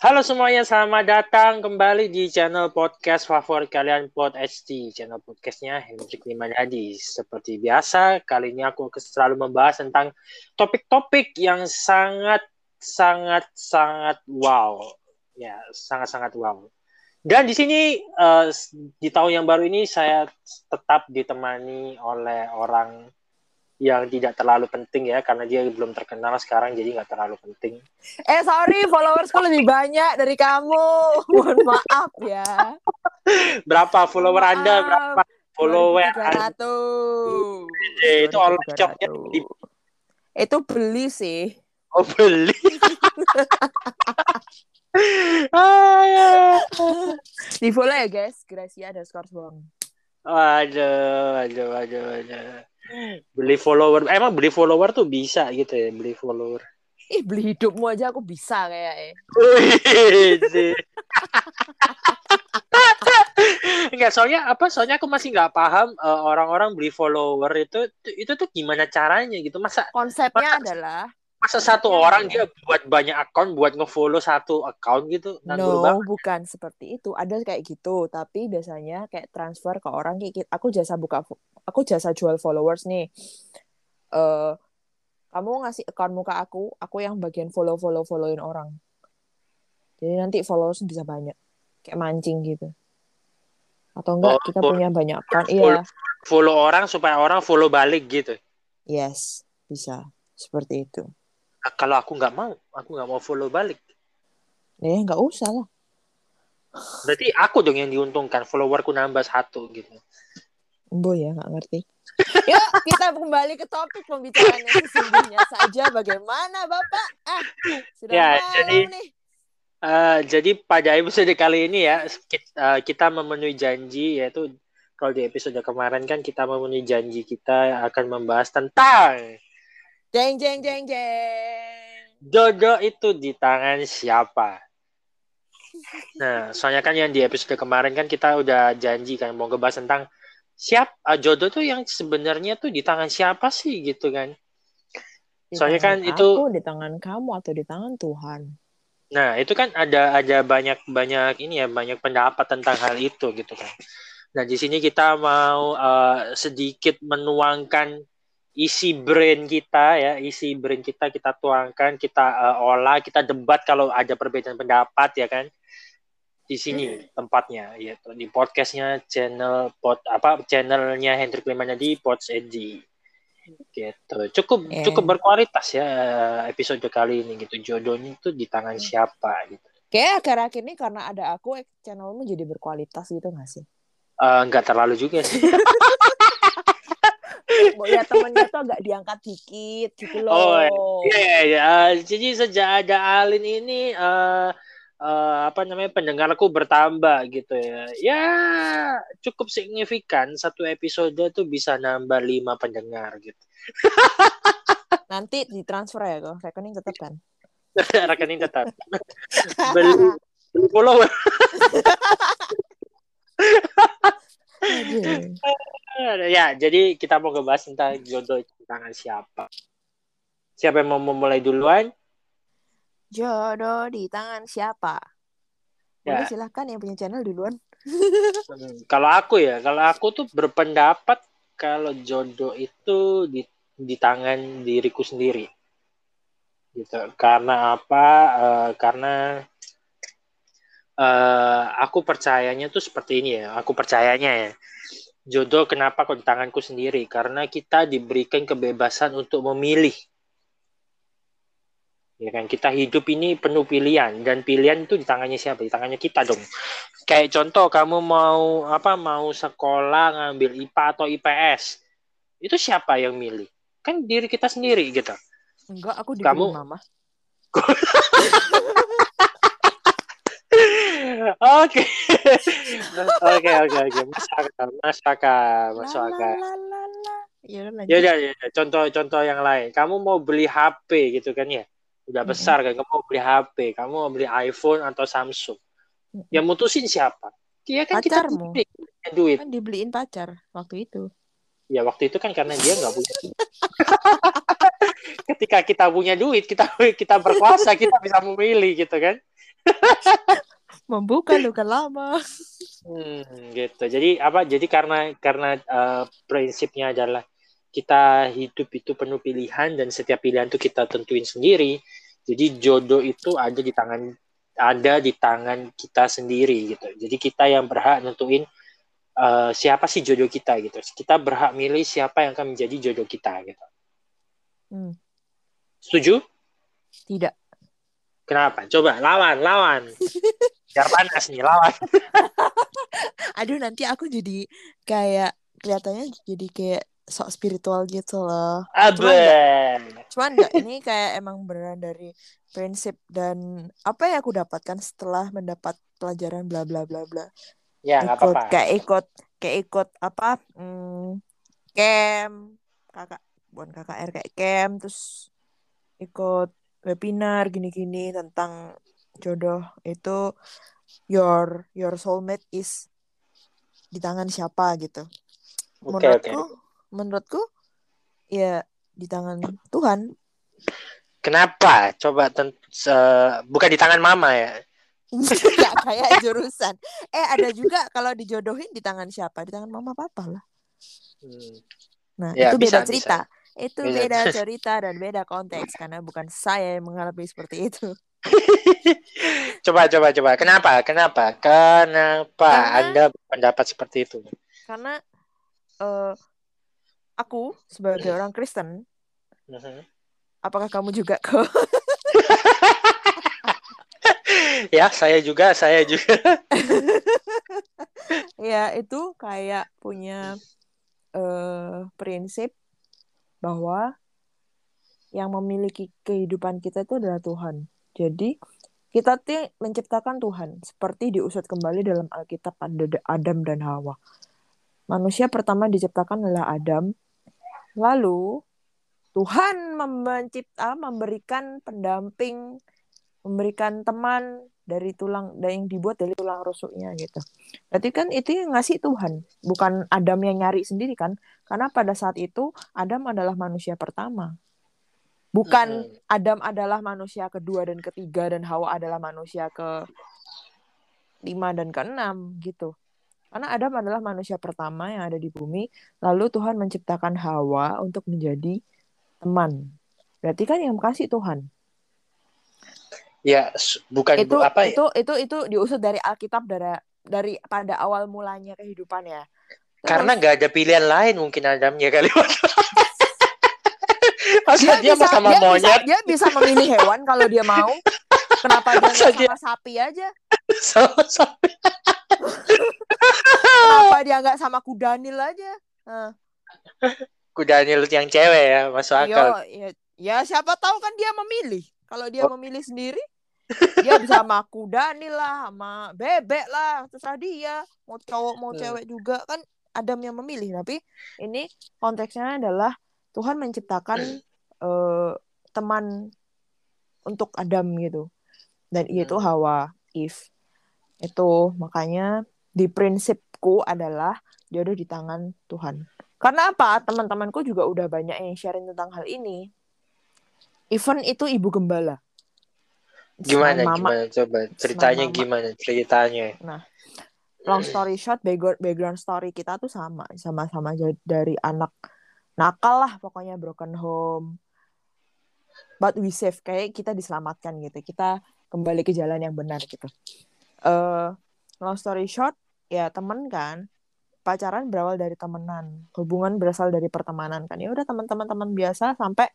Halo semuanya, selamat datang kembali di channel podcast favorit kalian Pod HD, channel podcastnya Hendrik Limanadi. Seperti biasa, kali ini aku selalu membahas tentang topik-topik yang sangat sangat sangat wow, ya sangat sangat wow. Dan di sini uh, di tahun yang baru ini saya tetap ditemani oleh orang yang tidak terlalu penting ya karena dia belum terkenal sekarang jadi nggak terlalu penting. Eh sorry followersku lebih banyak dari kamu. Mohon maaf ya. berapa follower maaf. Anda? Berapa follower? Anda? Eh, itu all shopnya. Itu beli sih. Oh beli. ah, ya. Di follow ya guys, Gracia ada skor Bang. Waduh, waduh, waduh, waduh beli follower emang beli follower tuh bisa gitu ya beli follower ih beli hidupmu aja aku bisa kayak eh Enggak, soalnya apa? Soalnya aku masih nggak paham uh, orang-orang beli follower itu itu tuh gimana caranya gitu. Masa konsepnya masa, adalah masa satu ya, orang dia buat banyak akun buat ngefollow satu account gitu no banget. bukan seperti itu. Ada kayak gitu tapi biasanya kayak transfer ke orang kayak aku jasa buka aku jasa jual followers nih. Uh, kamu ngasih account muka aku aku yang bagian follow follow followin orang. Jadi nanti followers bisa banyak kayak mancing gitu. Atau enggak oh, kita punya banyak account iya. follow orang supaya orang follow balik gitu. Yes bisa. Seperti itu kalau aku nggak mau, aku nggak mau follow balik. Ya nggak usah lah. Berarti aku dong yang diuntungkan, followerku nambah satu gitu. Bo ya nggak ngerti. Yuk kita kembali ke topik pembicaraan yang sesungguhnya saja. Bagaimana Bapak? Ah, sudah ya, jadi, nih. Uh, jadi pada episode kali ini ya kita, uh, kita memenuhi janji yaitu kalau di episode kemarin kan kita memenuhi janji kita akan membahas tentang Jeng jeng jeng jeng. Jodoh itu di tangan siapa? Nah, soalnya kan yang di episode kemarin kan kita udah janji kan mau ngebahas tentang siap uh, jodoh tuh yang sebenarnya tuh di tangan siapa sih gitu kan? Di soalnya kan aku, itu di tangan kamu atau di tangan Tuhan. Nah, itu kan ada ada banyak banyak ini ya banyak pendapat tentang hal itu gitu kan. Nah, di sini kita mau uh, sedikit menuangkan isi brain kita ya, isi brain kita kita tuangkan, kita uh, olah, kita debat kalau ada perbedaan pendapat ya kan. Di sini tempatnya yaitu di podcastnya channel pod apa channelnya Hendrik Lemanya di Pods Edi gitu. Cukup yeah. cukup berkualitas ya episode kali ini gitu. Jodohnya itu di tangan hmm. siapa gitu. Kayak akhir-akhir ini karena ada aku channelmu jadi berkualitas gitu gak sih? Uh, nggak terlalu juga sih ya temennya tuh agak diangkat dikit gitu loh. Oh iya iya. iya. Jadi sejak ada Alin ini uh, uh, apa namanya pendengarku bertambah gitu ya. Ya cukup signifikan satu episode tuh bisa nambah lima pendengar gitu. Nanti ditransfer ya kok rekening tetap kan? rekening tetap. beli, beli follower. ya, jadi kita mau ngebahas tentang jodoh di tangan siapa. Siapa yang mau memulai duluan? Jodoh di tangan siapa? Ya. Boleh silahkan yang punya channel duluan. hmm, kalau aku ya, kalau aku tuh berpendapat kalau jodoh itu di di tangan diriku sendiri. Gitu. Karena apa? Uh, karena uh, aku percayanya tuh seperti ini ya. Aku percayanya ya. Jodoh kenapa kok di tanganku sendiri? Karena kita diberikan kebebasan untuk memilih. Ya kan kita hidup ini penuh pilihan dan pilihan itu di tangannya siapa? Di tangannya kita dong. Kayak contoh kamu mau apa mau sekolah ngambil IPA atau IPS. Itu siapa yang milih? Kan diri kita sendiri gitu. Enggak, aku di kamu... mama. Oke. Oke oke oke. Masuk akal, masuk akal, masuk akal. Ya udah ya, contoh-contoh yang lain. Kamu mau beli HP gitu kan ya? Udah besar kan kamu mau beli HP, kamu mau beli iPhone atau Samsung. Yang mutusin siapa? Iya kan Pacarmu. kita dibeli, duit. Kan dibeliin pacar waktu itu. Ya waktu itu kan karena dia nggak punya. ketika kita punya duit, kita kita berkuasa, kita bisa memilih gitu kan. Membuka luka lama. Hmm, gitu. Jadi apa? Jadi karena karena uh, prinsipnya adalah kita hidup itu penuh pilihan dan setiap pilihan itu kita tentuin sendiri. Jadi jodoh itu ada di tangan ada di tangan kita sendiri gitu. Jadi kita yang berhak nentuin uh, siapa sih jodoh kita gitu. Kita berhak milih siapa yang akan menjadi jodoh kita gitu. Hmm. Setuju? Tidak. Kenapa? Coba lawan, lawan. Biar panas nih, lawan. Aduh, nanti aku jadi kayak kelihatannya jadi kayak sok spiritual gitu loh. Abe. Cuman enggak, ini kayak emang beneran dari prinsip dan apa yang aku dapatkan setelah mendapat pelajaran bla bla bla bla. Ya, ikut apa-apa. Kayak ikut kayak ikut apa? Hmm, camp kakak bukan KKR kayak camp terus ikut webinar gini-gini tentang jodoh itu your your soulmate is di tangan siapa gitu. Okay, menurutku okay. menurutku ya di tangan Tuhan. Kenapa? Coba ten uh, bukan di tangan mama ya. Gak kayak jurusan. Eh ada juga kalau dijodohin di tangan siapa? Di tangan mama papa lah. Hmm. Nah, ya, itu bisa, beda cerita. Bisa itu beda. beda cerita dan beda konteks karena bukan saya yang mengalami seperti itu. coba coba coba. Kenapa? Kenapa? Kenapa karena, Anda pendapat seperti itu? Karena uh, aku sebagai orang Kristen, uh-huh. apakah kamu juga kok? ya, saya juga, saya juga. ya, itu kayak punya uh, prinsip bahwa yang memiliki kehidupan kita itu adalah Tuhan. Jadi kita menciptakan Tuhan seperti diusut kembali dalam Alkitab pada Adam dan Hawa. Manusia pertama diciptakan adalah Adam. Lalu Tuhan mencipta memberikan pendamping, memberikan teman dari tulang yang dibuat dari tulang rusuknya gitu. Berarti kan itu yang ngasih Tuhan, bukan Adam yang nyari sendiri kan? Karena pada saat itu Adam adalah manusia pertama. Bukan mm-hmm. Adam adalah manusia kedua dan ketiga dan Hawa adalah manusia ke lima dan keenam gitu. Karena Adam adalah manusia pertama yang ada di bumi, lalu Tuhan menciptakan Hawa untuk menjadi teman. Berarti kan yang kasih Tuhan. Ya, bukan itu, apa ya? itu itu itu diusut dari Alkitab dari dari pada awal mulanya kehidupan ya. Karena nggak ada pilihan lain mungkin Adam ya kali. Masa dia, dia bisa, sama dia monyet? Bisa, dia bisa memilih hewan kalau dia mau. Kenapa dia Masa dia... sama sapi aja? Sama sapi. Kenapa dia nggak sama kudanil aja? Nah. Kudanil yang cewek ya, masuk akal. Yo, ya, ya siapa tahu kan dia memilih. Kalau dia oh. memilih sendiri, dia bisa sama kuda nih lah, sama bebek lah, terserah dia. Mau cowok mau hmm. cewek juga kan Adam yang memilih tapi ini konteksnya adalah Tuhan menciptakan uh, teman untuk Adam gitu. Dan itu hmm. Hawa Eve. Itu makanya di prinsipku adalah jodoh di tangan Tuhan. Karena apa? Teman-temanku juga udah banyak yang sharing tentang hal ini. Even itu ibu gembala. Gimana mama, gimana? Coba ceritanya gimana? Ceritanya. Nah long story short background background story kita tuh sama. Sama-sama dari anak nakal lah pokoknya broken home but we save. Kayak kita diselamatkan gitu. Kita kembali ke jalan yang benar gitu. Uh, long story short ya temen kan pacaran berawal dari temenan. Hubungan berasal dari pertemanan kan. Ya udah teman-teman teman biasa sampai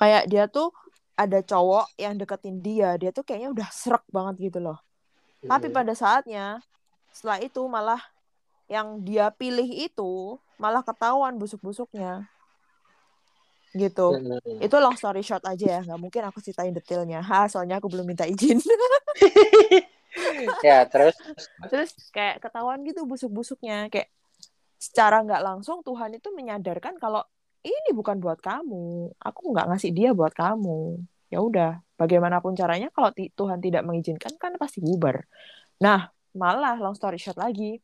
kayak dia tuh ada cowok yang deketin dia. Dia tuh kayaknya udah serak banget gitu loh. Tapi iya. pada saatnya setelah itu malah yang dia pilih itu malah ketahuan busuk-busuknya. Gitu. Itu long story short aja ya, nggak mungkin aku ceritain detailnya. Ha, soalnya aku belum minta izin. ya, terus terus kayak ketahuan gitu busuk-busuknya kayak secara nggak langsung Tuhan itu menyadarkan kalau ini bukan buat kamu. Aku nggak ngasih dia buat kamu. Ya udah, bagaimanapun caranya kalau Tuhan tidak mengizinkan kan pasti bubar. Nah, malah long story short lagi,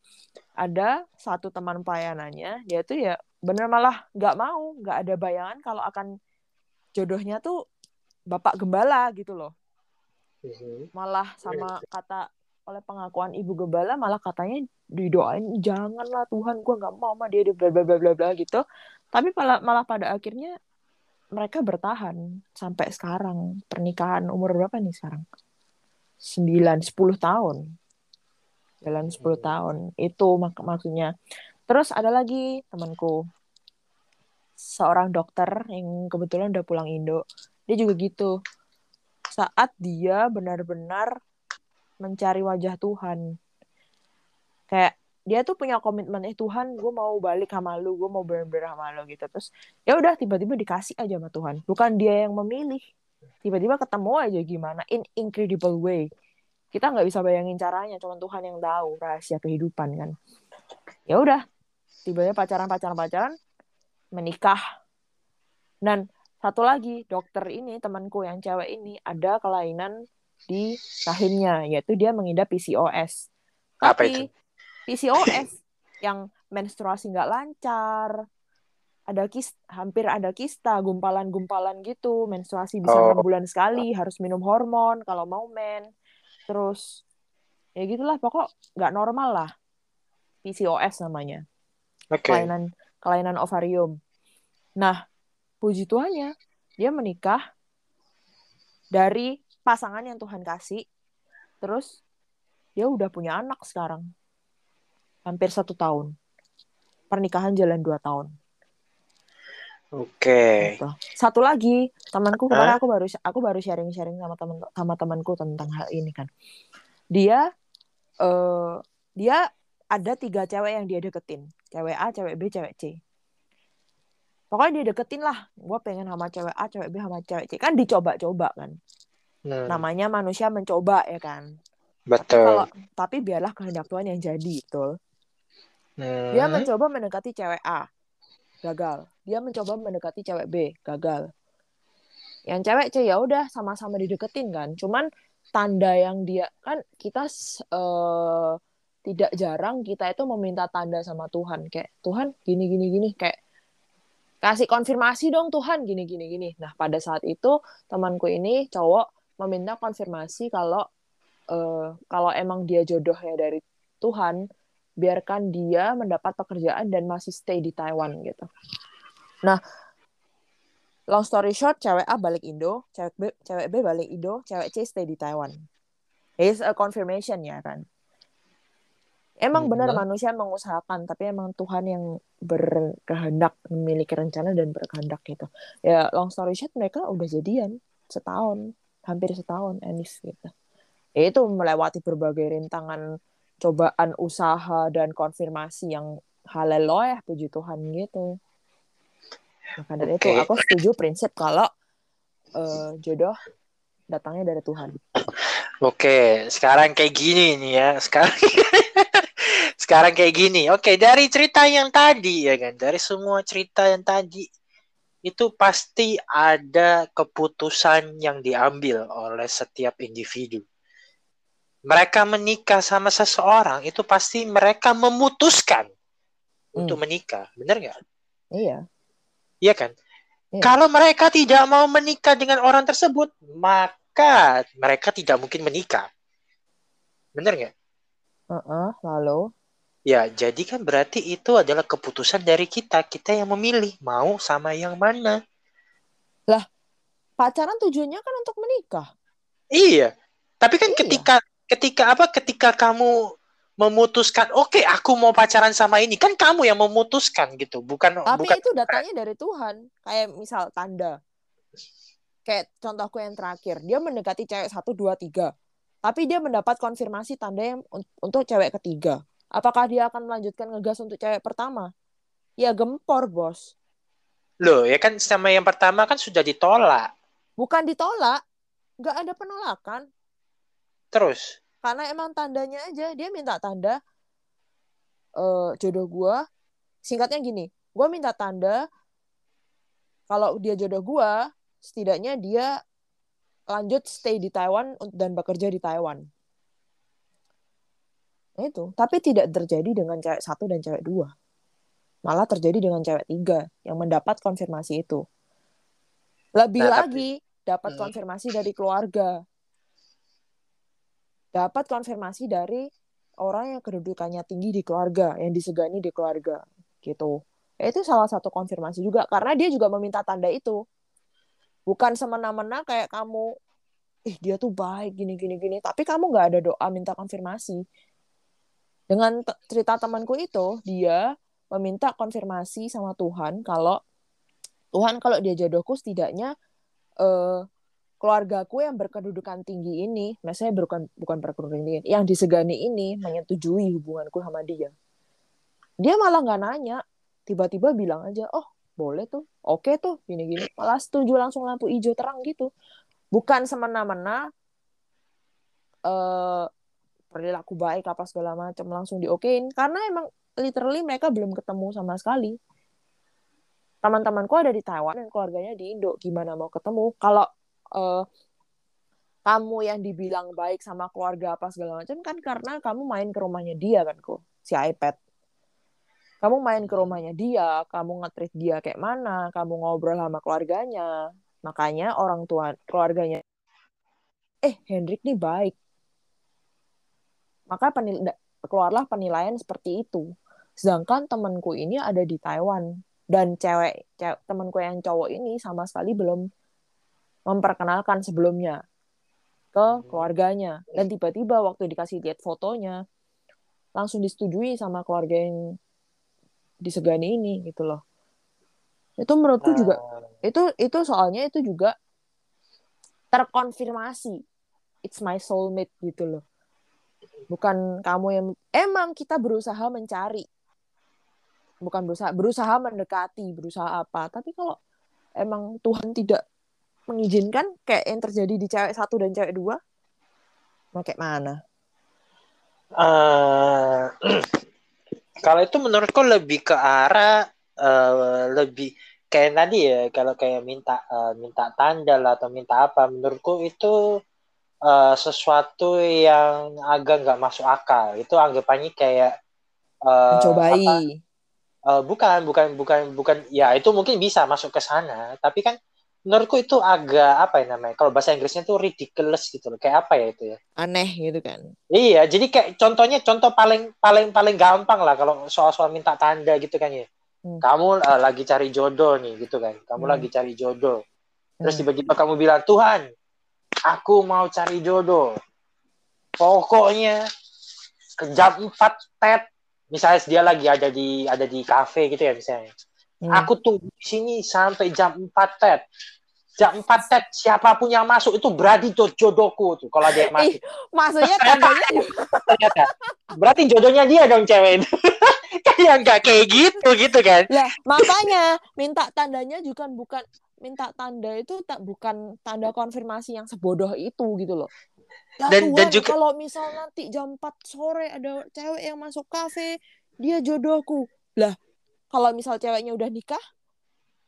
ada satu teman pelayanannya, dia tuh ya bener malah nggak mau, nggak ada bayangan kalau akan jodohnya tuh bapak gembala gitu loh. Mhm. malah sama kata oleh pengakuan ibu gembala malah katanya didoain janganlah Tuhan gue nggak mau sama dia bla bla bla bla bla gitu. Tapi malah malah pada akhirnya mereka bertahan sampai sekarang. Pernikahan umur berapa nih sekarang? Sembilan sepuluh tahun. Jalan 10 Hmm. tahun. Itu mak maksudnya terus ada lagi temanku. Seorang dokter yang kebetulan udah pulang Indo. Dia juga gitu. Saat dia benar-benar mencari wajah Tuhan. Kayak dia tuh punya komitmen eh Tuhan gue mau balik sama lu. Gue mau bener-bener sama lu gitu. Terus ya udah tiba-tiba dikasih aja sama Tuhan. Bukan dia yang memilih. Tiba-tiba ketemu aja gimana. In incredible way. Kita nggak bisa bayangin caranya. Cuma Tuhan yang tahu rahasia kehidupan kan. Ya udah tiba-tiba pacaran pacaran pacaran menikah. Dan satu lagi dokter ini temanku yang cewek ini ada kelainan di rahimnya yaitu dia mengidap PCOS Apa tapi PCOS yang menstruasi nggak lancar ada kis hampir ada kista gumpalan-gumpalan gitu. Menstruasi bisa Oh. bulan sekali harus minum hormon kalau mau men. Terus ya gitulah pokok nggak normal lah. PCOS namanya Oke. kelainan kelainan ovarium nah puji Tuhannya dia menikah dari pasangan yang Tuhan kasih terus dia udah punya anak sekarang hampir satu tahun pernikahan jalan dua tahun Oke. Gitu. Satu lagi, temanku kemarin aku baru aku baru sharing-sharing sama teman sama temanku tentang hal ini kan. Dia eh dia ada tiga cewek yang dia deketin. Cewek A, cewek B, cewek C. Pokoknya dia deketin lah. Gue pengen sama cewek A, cewek B, sama cewek C. Kan dicoba-coba kan. Hmm, Namanya manusia mencoba ya kan. Tapi betul. kalau tapi biarlah kehendak Tuhan yang jadi, betul. Dia Hmm, mencoba mendekati cewek A, gagal. Dia mencoba mendekati cewek B, gagal. Yang cewek C ya udah sama-sama dideketin kan. Cuman tanda yang dia kan kita eh, tidak jarang kita itu meminta tanda sama Tuhan kayak Tuhan gini gini gini kayak kasih konfirmasi dong Tuhan gini gini gini. Nah, pada saat itu temanku ini cowok meminta konfirmasi kalau eh, kalau emang dia jodohnya dari Tuhan, biarkan dia mendapat pekerjaan dan masih stay di Taiwan gitu. Nah, long story short, cewek A balik Indo, cewek B, cewek B balik Indo, cewek C stay di Taiwan. It's a confirmation ya kan. Emang Mhm. benar manusia mengusahakan, tapi emang Tuhan yang berkehendak memiliki rencana dan berkehendak gitu. Ya long story short mereka udah jadian setahun, hampir setahun Anis gitu. Ya, itu melewati berbagai rintangan, cobaan usaha dan konfirmasi yang haleluya puji Tuhan gitu. Maka dari itu Oke. aku setuju prinsip kalau eh, jodoh datangnya dari Tuhan. Oke, sekarang kayak gini nih ya. Sekarang sekarang kayak gini. Oke, dari cerita yang tadi ya kan, dari semua cerita yang tadi itu pasti ada keputusan yang diambil oleh setiap individu. Mereka menikah sama seseorang itu pasti mereka memutuskan untuk menikah, benar nggak? Iya. Iya kan? Iya. Kalau mereka tidak mau menikah dengan orang tersebut, maka mereka tidak mungkin menikah. Benar nggak? Heeh, lalu Ya, jadi kan berarti itu adalah keputusan dari kita. Kita yang memilih mau sama yang mana. pacaran tujuannya kan untuk menikah. Iya. Tapi kan Iya. ketika ketika apa? Ketika kamu memutuskan, oke, aku mau pacaran sama ini, kan kamu yang memutuskan gitu, bukan Tapi bukan itu datanya dari Tuhan. Kayak misal tanda. Kayak contohku yang terakhir, dia mendekati cewek satu dua tiga, tapi dia mendapat konfirmasi tanda yang un- untuk cewek ketiga. Apakah dia akan melanjutkan ngegas untuk cewek pertama? Ya gempor bos. loh, ya kan sama yang pertama kan sudah ditolak. Bukan ditolak, nggak ada penolakan. Terus, Karena emang tandanya aja, dia minta tanda eh jodoh gua. Singkatnya gini, gua minta tanda kalau dia jodoh gua, setidaknya dia lanjut stay di Taiwan dan bekerja di Taiwan. Itu, tapi tidak terjadi dengan cewek satu dan cewek dua. Malah terjadi dengan cewek tiga yang mendapat konfirmasi itu. Lebih Nah, tapi- lagi dapat Hmm. konfirmasi dari keluarga. Dapat konfirmasi dari orang yang kedudukannya tinggi di keluarga, yang disegani di keluarga, gitu. Ya, Itu salah satu konfirmasi juga karena dia juga meminta tanda itu. Bukan semena-mena kayak kamu, ih dia tuh baik gini gini gini, tapi kamu nggak ada doa minta konfirmasi. Dengan cerita temanku itu, dia meminta konfirmasi sama Tuhan kalau Tuhan kalau dia jodohku setidaknya eh, keluargaku yang berkedudukan tinggi ini, maksudnya bukan bukan berkedudukan tinggi, yang disegani ini menyetujui hubunganku sama dia. Dia malah nggak nanya, tiba-tiba bilang aja, oh boleh tuh, oke tuh, gini-gini, malah setuju langsung lampu hijau terang gitu. Bukan semena-mena eh perilaku baik apa segala macam langsung diokein karena emang literally mereka belum ketemu sama sekali. Teman-temanku ada di Taiwan dan keluarganya di Indo. Gimana mau ketemu? Kalau eh, kamu yang dibilang baik sama keluarga apa segala macam kan karena kamu main ke rumahnya dia kan kok si iPad. Kamu main ke rumahnya dia kamu nge-treat dia kayak mana kamu ngobrol sama keluarganya. Makanya orang tua keluarganya eh Hendrik nih baik maka penil keluarlah penilaian seperti itu. Sedangkan temanku ini ada di Taiwan. Dan cewek, cewek temanku yang cowok ini sama sekali belum memperkenalkan sebelumnya ke keluarganya. Dan tiba-tiba waktu dikasih lihat fotonya langsung disetujui sama keluarga yang disegani ini gitu loh. Itu menurutku juga Nah, itu itu soalnya itu juga terkonfirmasi. It's my soulmate gitu loh bukan kamu yang emang kita berusaha mencari. Bukan berusaha berusaha mendekati berusaha apa. Tapi kalau emang Tuhan tidak mengizinkan kayak yang terjadi di cewek satu dan cewek dua mau kayak mana? Eh, kalau itu menurutku lebih ke arah eh, lebih kayak tadi ya kalau kayak minta eh, minta tanda lah atau minta apa menurutku itu eh, sesuatu yang agak nggak masuk akal itu anggapannya kayak apa, mencobai eh, bukan bukan bukan bukan ya itu mungkin bisa masuk ke sana tapi kan menurutku itu agak apa ya namanya kalau bahasa Inggrisnya itu ridiculous gitu loh kayak apa ya itu ya aneh gitu kan Iya, jadi kayak contohnya contoh paling paling paling gampang lah kalau soal-soal minta tanda gitu kan ya. Hmm. Kamu eh, lagi cari jodoh nih gitu kan. Kamu Hmm. lagi cari jodoh. Terus Hmm. tiba-tiba kamu bilang, "Tuhan, aku mau cari jodoh." Pokoknya ke jam 4 tet misalnya dia lagi ada di ada di kafe gitu ya misalnya. Hmm. Aku tunggu di sini sampai jam 4 tet. Jam 4 tet siapa pun yang masuk itu berarti jo- jodohku tuh kalau yang masuk. Ih, maksudnya juga ternyata. Berarti jodohnya dia dong cewek itu. Kayak nggak kayak gitu gitu kan. lah makanya minta tandanya juga bukan minta tanda itu tak bukan tanda konfirmasi yang sebodoh itu gitu loh ya Dan- dan Tuhan, juga- kalau misal nanti jam 4 sore ada cewek yang masuk kafe dia jodohku lah kalau misal ceweknya udah nikah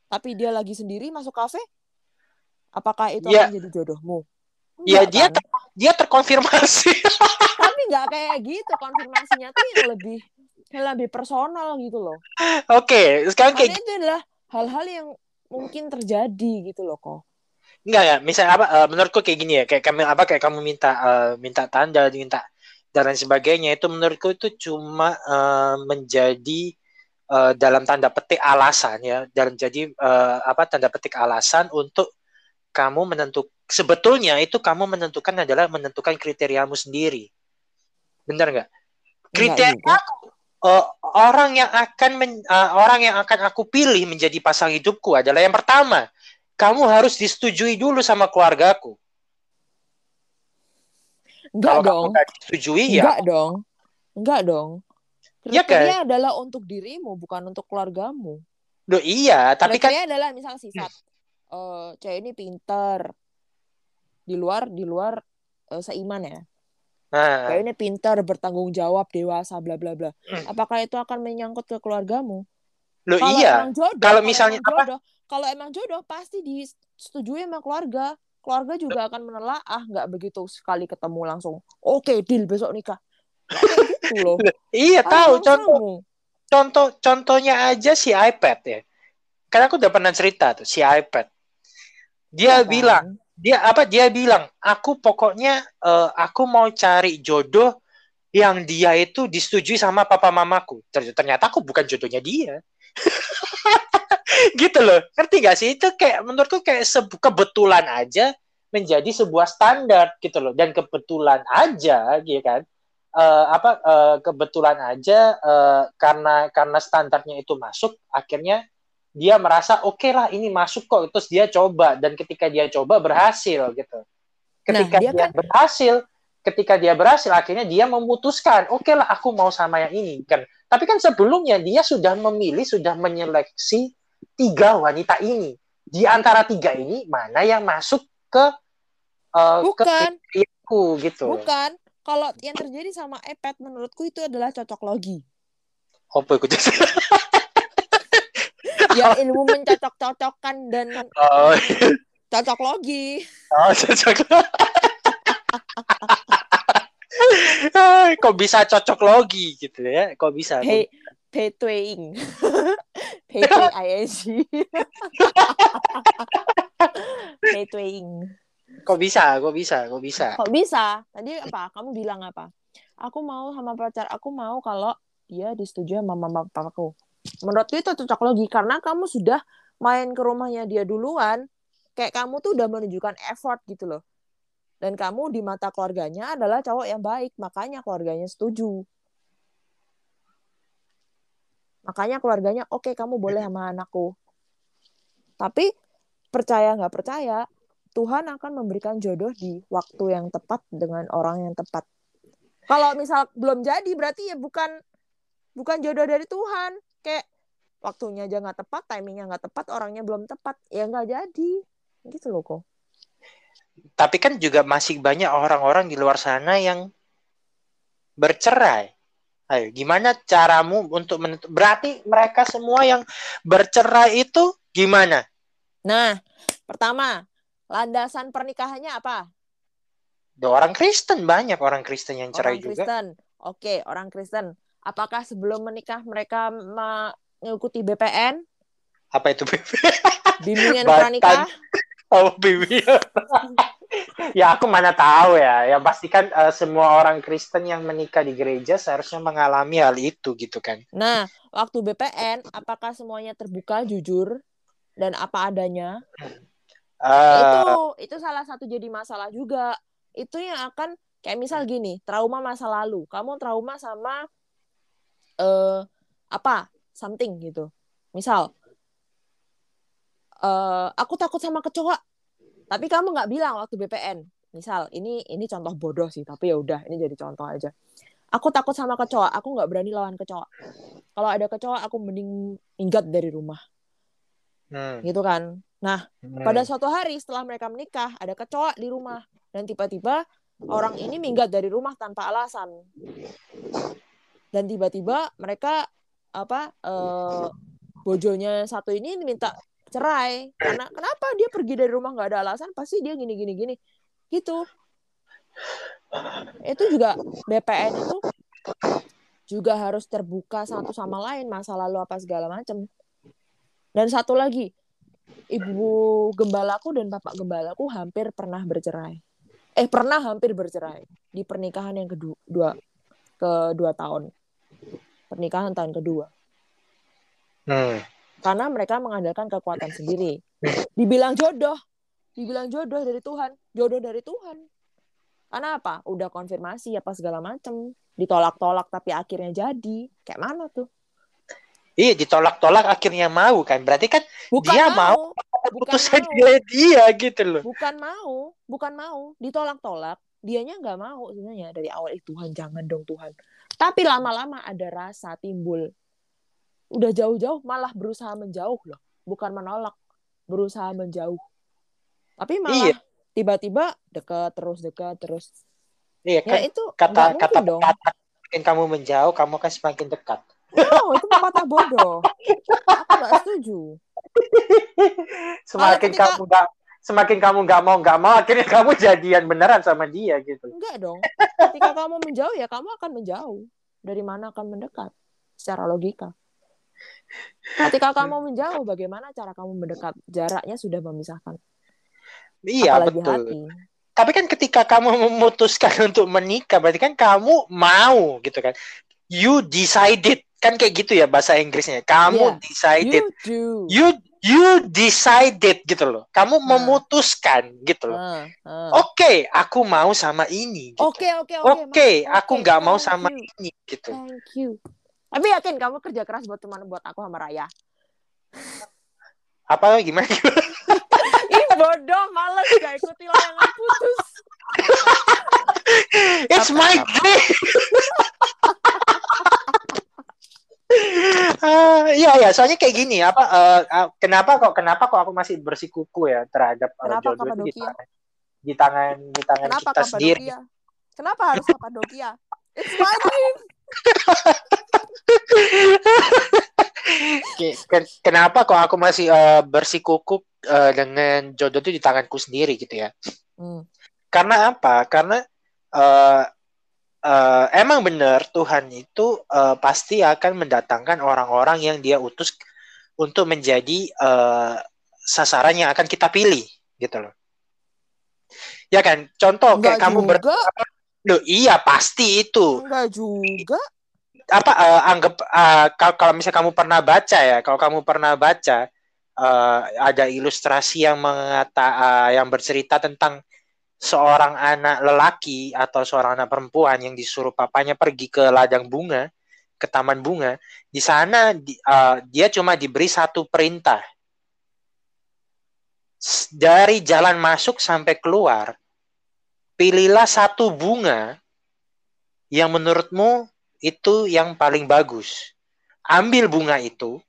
tapi dia lagi sendiri masuk kafe apakah itu Ya. akan jadi jodohmu Ya Enggak dia kan? ter- dia terkonfirmasi. tapi nggak kayak gitu konfirmasinya tuh yang lebih yang lebih personal gitu loh Oke, sekarang kayak itu adalah hal-hal yang mungkin terjadi gitu loh kok enggak ya. Misalnya apa eh, menurutku kayak gini ya, kayak kamu apa kayak kamu minta eh, minta tanda, minta dan lain sebagainya itu menurutku itu cuma eh, menjadi eh, dalam tanda petik alasan ya, dan jadi eh, apa tanda petik alasan untuk kamu menentuk sebetulnya itu kamu menentukan adalah menentukan kriteriamu sendiri. Benar nggak? Enggak Kriteria eh, orang yang akan men- eh, orang yang akan aku pilih menjadi pasang hidupku adalah yang pertama, kamu harus disetujui dulu sama keluargaku. enggak Kalau kamu dong. nggak disetujui ya. Enggak dong. Enggak dong. Iya kan? kriteria adalah untuk dirimu bukan untuk keluargamu. Loh, iya, tapi kan kriteria adalah misal sifat eh cewek ini pinter di luar di luar eh, seiman ya nah, ini pinter bertanggung jawab dewasa bla bla bla Hmm. apakah itu akan menyangkut ke keluargamu loh kalau iya. Kalau misalnya emang apa? kalau emang jodoh pasti disetujui sama keluarga keluarga juga akan menelaah nggak begitu sekali ketemu langsung oke deal besok nikah gitu loh Iya, Ah, tahu contoh kamu. contoh contohnya aja si iPad ya. Karena aku udah pernah cerita tuh si iPad. Dia Iya kan? Dia apa? Dia bilang, aku pokoknya eh, aku mau cari jodoh yang dia itu disetujui sama papa mamaku. Ter- Ternyata aku bukan jodohnya dia. gitu loh. Ngerti gak sih? Itu kayak menurutku kayak sebu- kebetulan aja menjadi sebuah standar gitu loh. Dan kebetulan aja gitu kan. eh, apa eh, kebetulan aja eh, karena karena standarnya itu masuk akhirnya dia merasa oke lah ini masuk kok. Terus dia coba dan ketika dia coba berhasil gitu. Ketika dia dia, kan- berhasil ketika dia berhasil akhirnya dia memutuskan oke lah aku mau sama yang ini kan. Tapi kan sebelumnya dia sudah memilih sudah menyeleksi tiga wanita ini. Di antara tiga ini mana yang masuk ke ke Bukan, kriteriaku gitu. Bukan. Kalau yang terjadi sama iPad menurutku itu adalah cocok logi. itu Ya ilmu mencocok-cocokkan dan oh, cocok logi. oh cocok kok bisa cocok logi gitu ya kok bisa Pay, paytwing. P-T-I-N-G. Kok bisa kok bisa kok bisa Kok bisa? Tadi apa? Kamu bilang apa? Aku mau sama pacar. Aku mau kalau dia disetujui sama mama papaku. Menurutku itu cocok logi karena kamu sudah main ke rumahnya dia duluan. Kayak kamu tuh udah menunjukkan effort gitu loh. Dan kamu di mata keluarganya adalah cowok yang baik, makanya keluarganya setuju. Makanya keluarganya, oke kamu boleh sama anakku. Tapi percaya nggak percaya, Tuhan akan memberikan jodoh di waktu yang tepat dengan orang yang tepat. Kalau misal belum jadi, berarti ya bukan bukan jodoh dari Tuhan. Kayak waktunya aja nggak tepat, timingnya nggak tepat, orangnya belum tepat, ya nggak jadi. Gitu loh kok. tapi kan juga masih banyak orang-orang di luar sana yang bercerai. Ayo, gimana caramu untuk menentu? Berarti mereka semua yang bercerai itu gimana? Nah, pertama, landasan pernikahannya apa? Orang Kristen banyak orang Kristen yang cerai orang juga. Kristen. Oke, orang Kristen. Apakah sebelum menikah mereka mengikuti BPN, Apa itu BB? bimbingan pranikah? Oh, BB. ya aku mana tahu ya. Ya pastikan eh, semua orang Kristen yang menikah di gereja seharusnya mengalami hal itu gitu kan. Nah, waktu BPN, apakah semuanya terbuka, jujur, dan apa adanya? Eh, itu itu salah satu jadi masalah juga. Itu yang akan kayak misal gini, trauma masa lalu. Kamu trauma sama eh apa? Something gitu. Misal eh aku takut sama kecoa. Tapi kamu nggak bilang waktu BPN. Misal ini ini contoh bodoh sih, tapi ya udah ini jadi contoh aja. Aku takut sama kecoa, aku nggak berani lawan kecoa. Kalau ada kecoa, aku mending minggat dari rumah, hmm, gitu kan? Nah, hmm. pada suatu hari setelah mereka menikah, ada kecoa di rumah. Dan tiba-tiba orang ini minggat dari rumah tanpa alasan. Dan tiba-tiba mereka apa eh, bojonya satu ini minta cerai. Karena kenapa dia pergi dari rumah nggak ada alasan? Pasti dia gini gini gini. Gitu. Itu juga BPN itu juga harus terbuka satu sama lain masa lalu apa segala macam dan satu lagi ibu gembalaku dan bapak gembalaku hampir pernah bercerai. Eh pernah hampir bercerai di pernikahan yang kedua dua kedua tahun pernikahan tahun kedua Hmm. karena mereka mengandalkan kekuatan sendiri. Dibilang jodoh, dibilang jodoh dari Tuhan, jodoh dari Tuhan. Karena apa? Udah konfirmasi apa segala macem, ditolak-tolak tapi akhirnya jadi. Kayak mana tuh? Iya ditolak-tolak akhirnya mau kan. Berarti kan Bukan Dia mau, bukan putusan mau, dia dia gitu loh. bukan mau, bukan mau, ditolak-tolak. Dianya nggak mau sebenarnya dari awal itu Tuhan jangan dong Tuhan. Tapi lama-lama ada rasa timbul. Udah jauh-jauh malah berusaha menjauh loh, bukan menolak, berusaha menjauh. Tapi malah Iya. tiba-tiba dekat terus dekat terus. Iya Ya kan itu kata kata dong. kata semakin kamu menjauh kamu akan semakin dekat. No, itu pepatah bodoh. Aku nggak setuju. semakin ketika- kamu nggak semakin kamu nggak mau nggak mau akhirnya kamu jadian beneran sama dia gitu. Enggak dong. Ketika kamu menjauh ya kamu akan menjauh. Dari mana akan mendekat? Secara logika. Ketika kamu menjauh, bagaimana cara kamu mendekat? Jaraknya sudah memisahkan. Iya apalagi betul. hati. Tapi kan ketika kamu memutuskan untuk menikah, berarti kan kamu mau gitu kan. You decided kan kayak gitu ya bahasa Inggrisnya. Kamu Iya. decided. You do. You you decided gitu loh. Kamu Nah. memutuskan gitu loh. Ah, ah. Oke, aku mau sama ini. Gitu. Oke oke oke. Oke, aku nggak mau thank sama you. ini gitu. Thank you. Tapi yakin kamu kerja keras buat teman buat aku sama Raya. Apa gimana? Ih bodoh, males gak ikuti layangan putus. It's Apa- my dream. Ah, iya ya, soalnya kayak gini apa ah, kenapa kok kenapa kok aku masih bersikuku ya terhadap Kenapa jodoh itu di tangan di tangan di tangan Kenapa kita sendiri. Kapadokia? Kenapa harus Kapadokia? It's my dream. Ke- ken- Kenapa kok aku masih eh, bersikuku eh, dengan jodoh itu di tanganku sendiri gitu ya? Hmm. Karena apa? Karena eh, eh, emang benar Tuhan itu eh, pasti akan mendatangkan orang-orang yang Dia utus untuk menjadi eh, sasaran yang akan kita pilih, gitu loh. Ya kan? Contoh Enggak kayak kamu ber, juga, Loh, iya pasti itu. enggak juga. Apa eh, anggap eh, kalau kalau misalnya kamu pernah baca ya, kalau kamu pernah baca eh, ada ilustrasi yang mengata eh, yang bercerita tentang seorang anak lelaki atau seorang anak perempuan yang disuruh papanya pergi ke ladang bunga, ke taman bunga. Di sana di- eh, dia cuma diberi satu perintah. Dari jalan masuk sampai keluar, pilihlah satu bunga yang menurutmu itu yang paling bagus. Ambil bunga itu,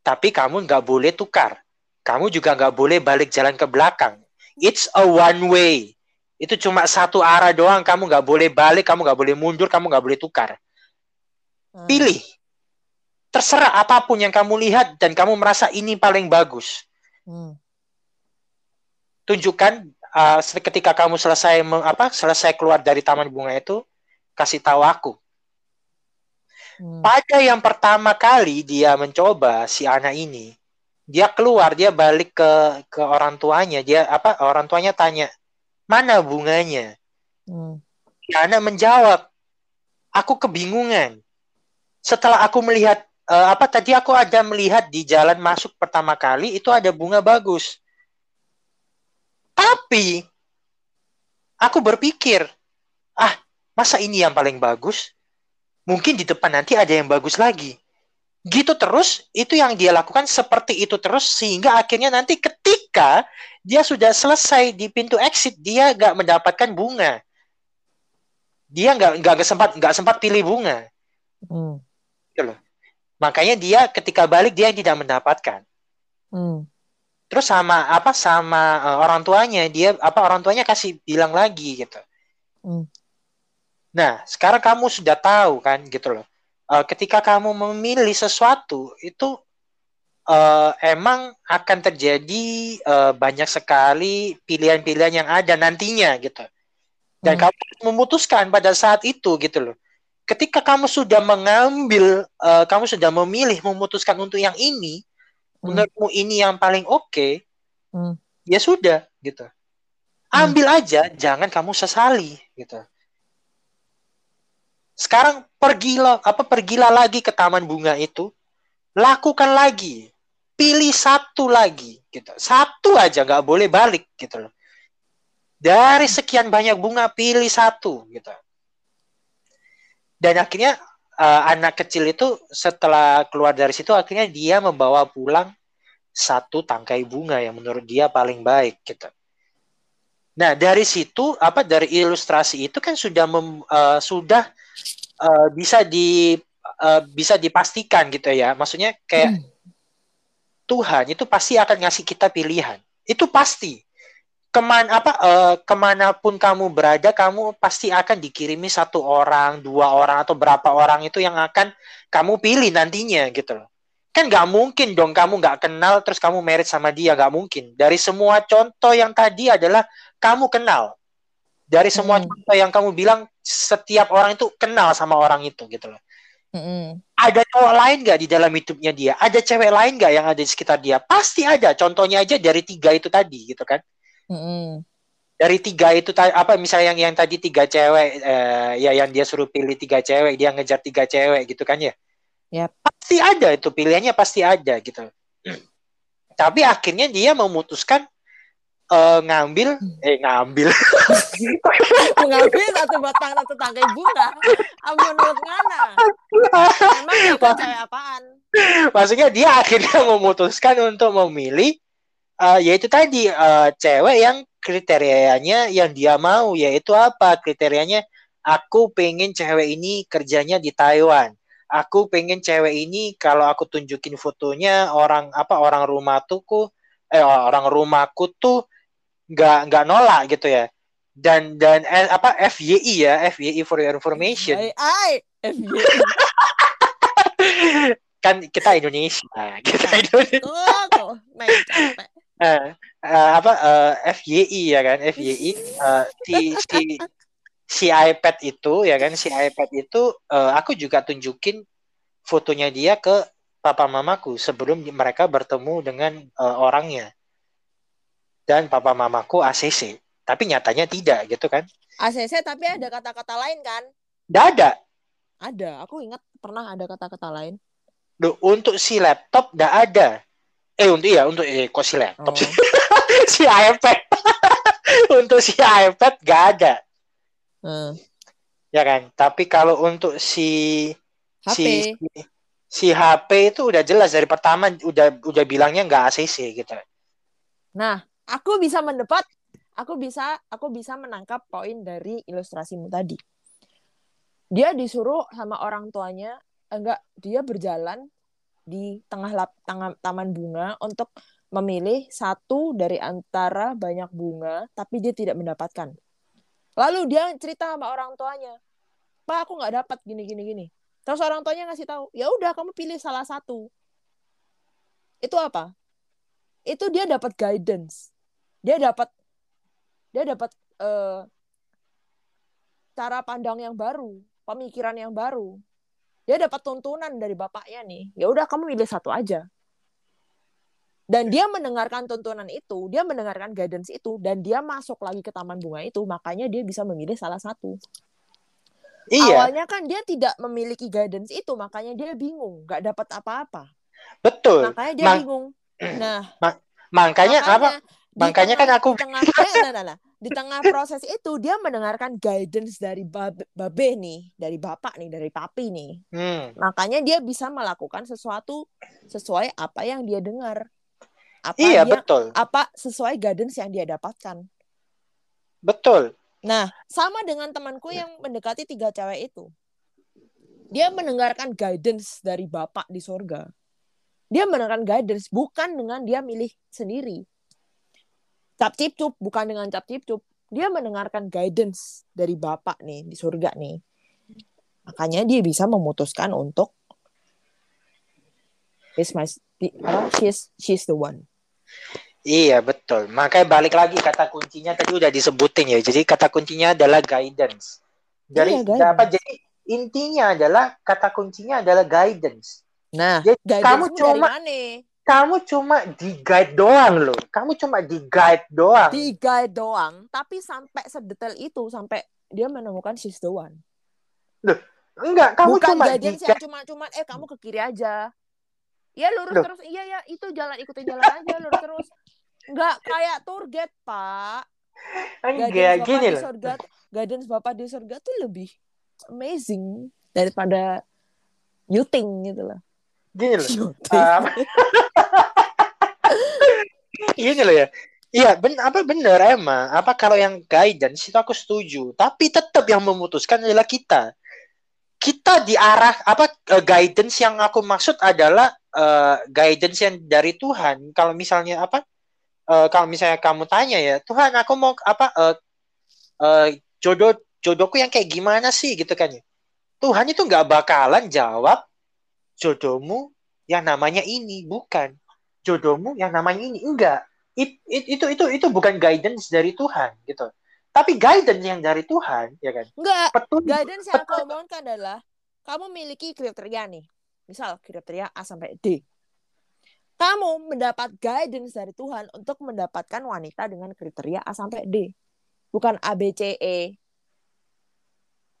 tapi kamu nggak boleh tukar. Kamu juga nggak boleh balik jalan ke belakang. It's a one way. Itu cuma satu arah doang. Kamu nggak boleh balik, kamu nggak boleh mundur, kamu nggak boleh tukar. Hmm. Pilih. Terserah apa pun yang kamu lihat dan kamu merasa ini paling bagus. Hmm. Tunjukkan uh, ketika kamu selesai apa selesai keluar dari taman bunga itu, kasih tahu aku. Hmm. Pada yang pertama kali dia mencoba si anak ini, dia keluar, dia balik ke ke orang tuanya, dia apa orang tuanya tanya, "Mana bunganya?" Hmm. Si anak menjawab, "Aku kebingungan." Setelah aku melihat eh, apa tadi aku ada melihat di jalan masuk pertama kali itu ada bunga bagus. Tapi aku berpikir, "Ah, masa ini yang paling bagus?" mungkin di depan nanti ada yang bagus lagi. Gitu terus, itu yang dia lakukan seperti itu terus sehingga akhirnya nanti ketika dia sudah selesai di pintu exit, dia nggak mendapatkan bunga. Dia nggak nggak sempat nggak sempat pilih bunga. Hmm. Makanya dia ketika balik dia tidak mendapatkan. Hmm. Terus sama apa sama eh, orang tuanya dia apa orang tuanya kasih bilang lagi gitu. Hmm. Nah, sekarang kamu sudah tahu kan gitu loh. Eh, ketika kamu memilih sesuatu itu eh, emang akan terjadi eh, banyak sekali pilihan-pilihan yang ada nantinya gitu. Dan Hmm. kamu memutuskan pada saat itu gitu loh. Ketika kamu sudah mengambil, eh, kamu sudah memilih memutuskan untuk yang ini, Hmm. menurutmu ini yang paling oke, Hmm. ya sudah gitu. Ambil aja, jangan kamu sesali gitu. Sekarang pergilah apa pergilah lagi ke taman bunga itu, lakukan lagi, pilih satu lagi gitu, satu aja nggak boleh balik gitu loh. Dari sekian banyak bunga pilih satu gitu. Dan akhirnya eh, anak kecil itu setelah keluar dari situ akhirnya dia membawa pulang satu tangkai bunga yang menurut dia paling baik gitu. Nah dari situ apa dari ilustrasi itu kan sudah mem- eh, sudah eh, bisa di eh, bisa dipastikan gitu ya. Maksudnya kayak Hmm. Tuhan itu pasti akan ngasih kita pilihan. Itu pasti. Ke mana apa eh, ke mana pun kamu berada, kamu pasti akan dikirimi satu orang, dua orang atau berapa orang itu yang akan kamu pilih nantinya gitu loh. Kan nggak mungkin dong kamu nggak kenal terus kamu merit sama dia nggak mungkin. Dari semua contoh yang tadi adalah kamu kenal. Dari semua Hmm. contoh yang kamu bilang setiap orang itu kenal sama orang itu gitu loh Hmm. ada cowok lain nggak di dalam hidupnya dia? Ada cewek lain nggak yang ada di sekitar dia? Pasti ada. Contohnya aja dari tiga itu tadi, gitu kan? Mm-mm. dari tiga itu ta- apa misalnya yang yang tadi tiga cewek eh, ya yang dia suruh pilih tiga cewek dia ngejar tiga cewek gitu kan ya Yap. pasti ada itu pilihannya pasti ada gitu tapi akhirnya dia memutuskan eh, ngambil? Eh ngambil. Mengambil satu batang satu tangkai bunga? Ampun menurut ngana emang ya kan cewek apaan? Maksudnya dia akhirnya memutuskan untuk memilih eh, yaitu tadi eh, cewek yang kriterianya yang dia mau yaitu apa? Kriterianya aku pengen cewek ini kerjanya di Taiwan. Aku pengen cewek ini kalau aku tunjukin fotonya orang apa orang rumah tuku eh orang rumahku tuh nggak nggak nolak gitu ya. Dan dan eh, apa FYI ya FYI for your information. Ai FYI kan kita Indonesia kita Indonesia. tuh tuh main capek. Eh, apa FYI ya kan FYI eh, si si si iPad itu ya kan si iPad itu eh, aku juga tunjukin fotonya dia ke papa mamaku sebelum mereka bertemu dengan eh, orangnya dan papa mamaku ACC tapi nyatanya tidak gitu kan? ACC tapi ada kata-kata lain kan? Nggak ada. Ada. Aku ingat pernah ada kata-kata lain. Duh, untuk si laptop nggak ada. Eh untuk iya untuk eh, kok si laptop Oh. si iPad. Untuk si iPad nggak ada. Hmm. ya kan? Tapi kalau untuk si HP si si HP itu udah jelas dari pertama udah udah bilangnya nggak ACC gitu. Nah, aku bisa mendapat, aku bisa, aku bisa menangkap poin dari ilustrasimu tadi. Dia disuruh sama orang tuanya, enggak, dia berjalan di tengah lap, taman bunga untuk memilih satu dari antara banyak bunga, tapi dia tidak mendapatkan. Lalu dia cerita sama orang tuanya, Pak, aku nggak dapat gini gini gini. Terus orang tuanya ngasih tahu, ya udah kamu pilih salah satu. Itu apa? Itu dia dapat guidance. Dia dapat dia dapat eh, cara pandang yang baru, pemikiran yang baru. Dia dapat tuntunan dari bapaknya nih. Ya udah kamu pilih satu aja. Dan dia mendengarkan tuntunan itu, dia mendengarkan guidance itu, dan dia masuk lagi ke taman bunga itu, makanya dia bisa memilih salah satu. iya Awalnya kan dia tidak memiliki guidance itu, makanya dia bingung, nggak dapat apa-apa. betul Makanya dia Mang- bingung. Nah, makanya apa di makanya tengah- kan aku di tengah, eh, nah, nah, nah. di tengah proses itu dia mendengarkan guidance dari babe, babe nih, dari bapak nih, dari papi nih. hmm, Makanya dia bisa melakukan sesuatu sesuai apa yang dia dengar. Apa iya dia, betul apa sesuai guidance yang dia dapatkan. betul Nah, sama dengan temanku yang mendekati tiga cewek itu. Dia mendengarkan guidance dari bapak di sorga. Dia mendengarkan guidance bukan dengan dia milih sendiri. Cap cip cup bukan dengan cap cip cup. Dia mendengarkan guidance dari bapak nih di surga nih. Makanya dia bisa memutuskan untuk He's my, she's, she's the one. Iya betul. Makanya balik lagi kata kuncinya tadi udah disebutin ya. Jadi kata kuncinya adalah guidance. Dari Iya, guidance. apa? Jadi intinya adalah kata kuncinya adalah guidance. Nah, Jadi guidance kamu dari cuma mana? Kamu cuma di guide doang loh. Kamu cuma di guide doang. di guide doang tapi sampai sedetail itu sampai dia menemukan she's the one Enggak, kamu bukan cuma di guidance yang cuma cuma eh kamu ke kiri aja ya lurus Loh. terus iya ya itu jalan ikutin jalan aja lurus terus nggak kayak tour guide pak enggak gini loh. surga guidance bapak di surga tuh lebih amazing daripada you think gitu loh Gini loh. Think. Um, gini loh ya. Iya, ben apa bener emang. Apa kalau yang guidance itu aku setuju, tapi tetap yang memutuskan adalah kita. Kita diarah apa eh, guidance yang aku maksud adalah eh, guidance yang dari Tuhan. Kalau misalnya apa? eh, kalau misalnya kamu tanya ya, Tuhan aku mau apa eh, eh, jodoh jodohku yang kayak gimana sih gitu kan ya. Tuhan itu nggak bakalan jawab jodohmu yang namanya ini bukan jodohmu yang namanya ini enggak It- it- itu itu itu bukan guidance dari Tuhan gitu tapi guidance yang dari Tuhan ya kan Enggak, petunjuk guidance yang aku Betul. omongkan adalah kamu miliki kriteria nih. Misal kriteria A sampai D. kamu mendapat guidance dari Tuhan untuk mendapatkan wanita dengan kriteria A sampai D. Bukan A, B, C, E.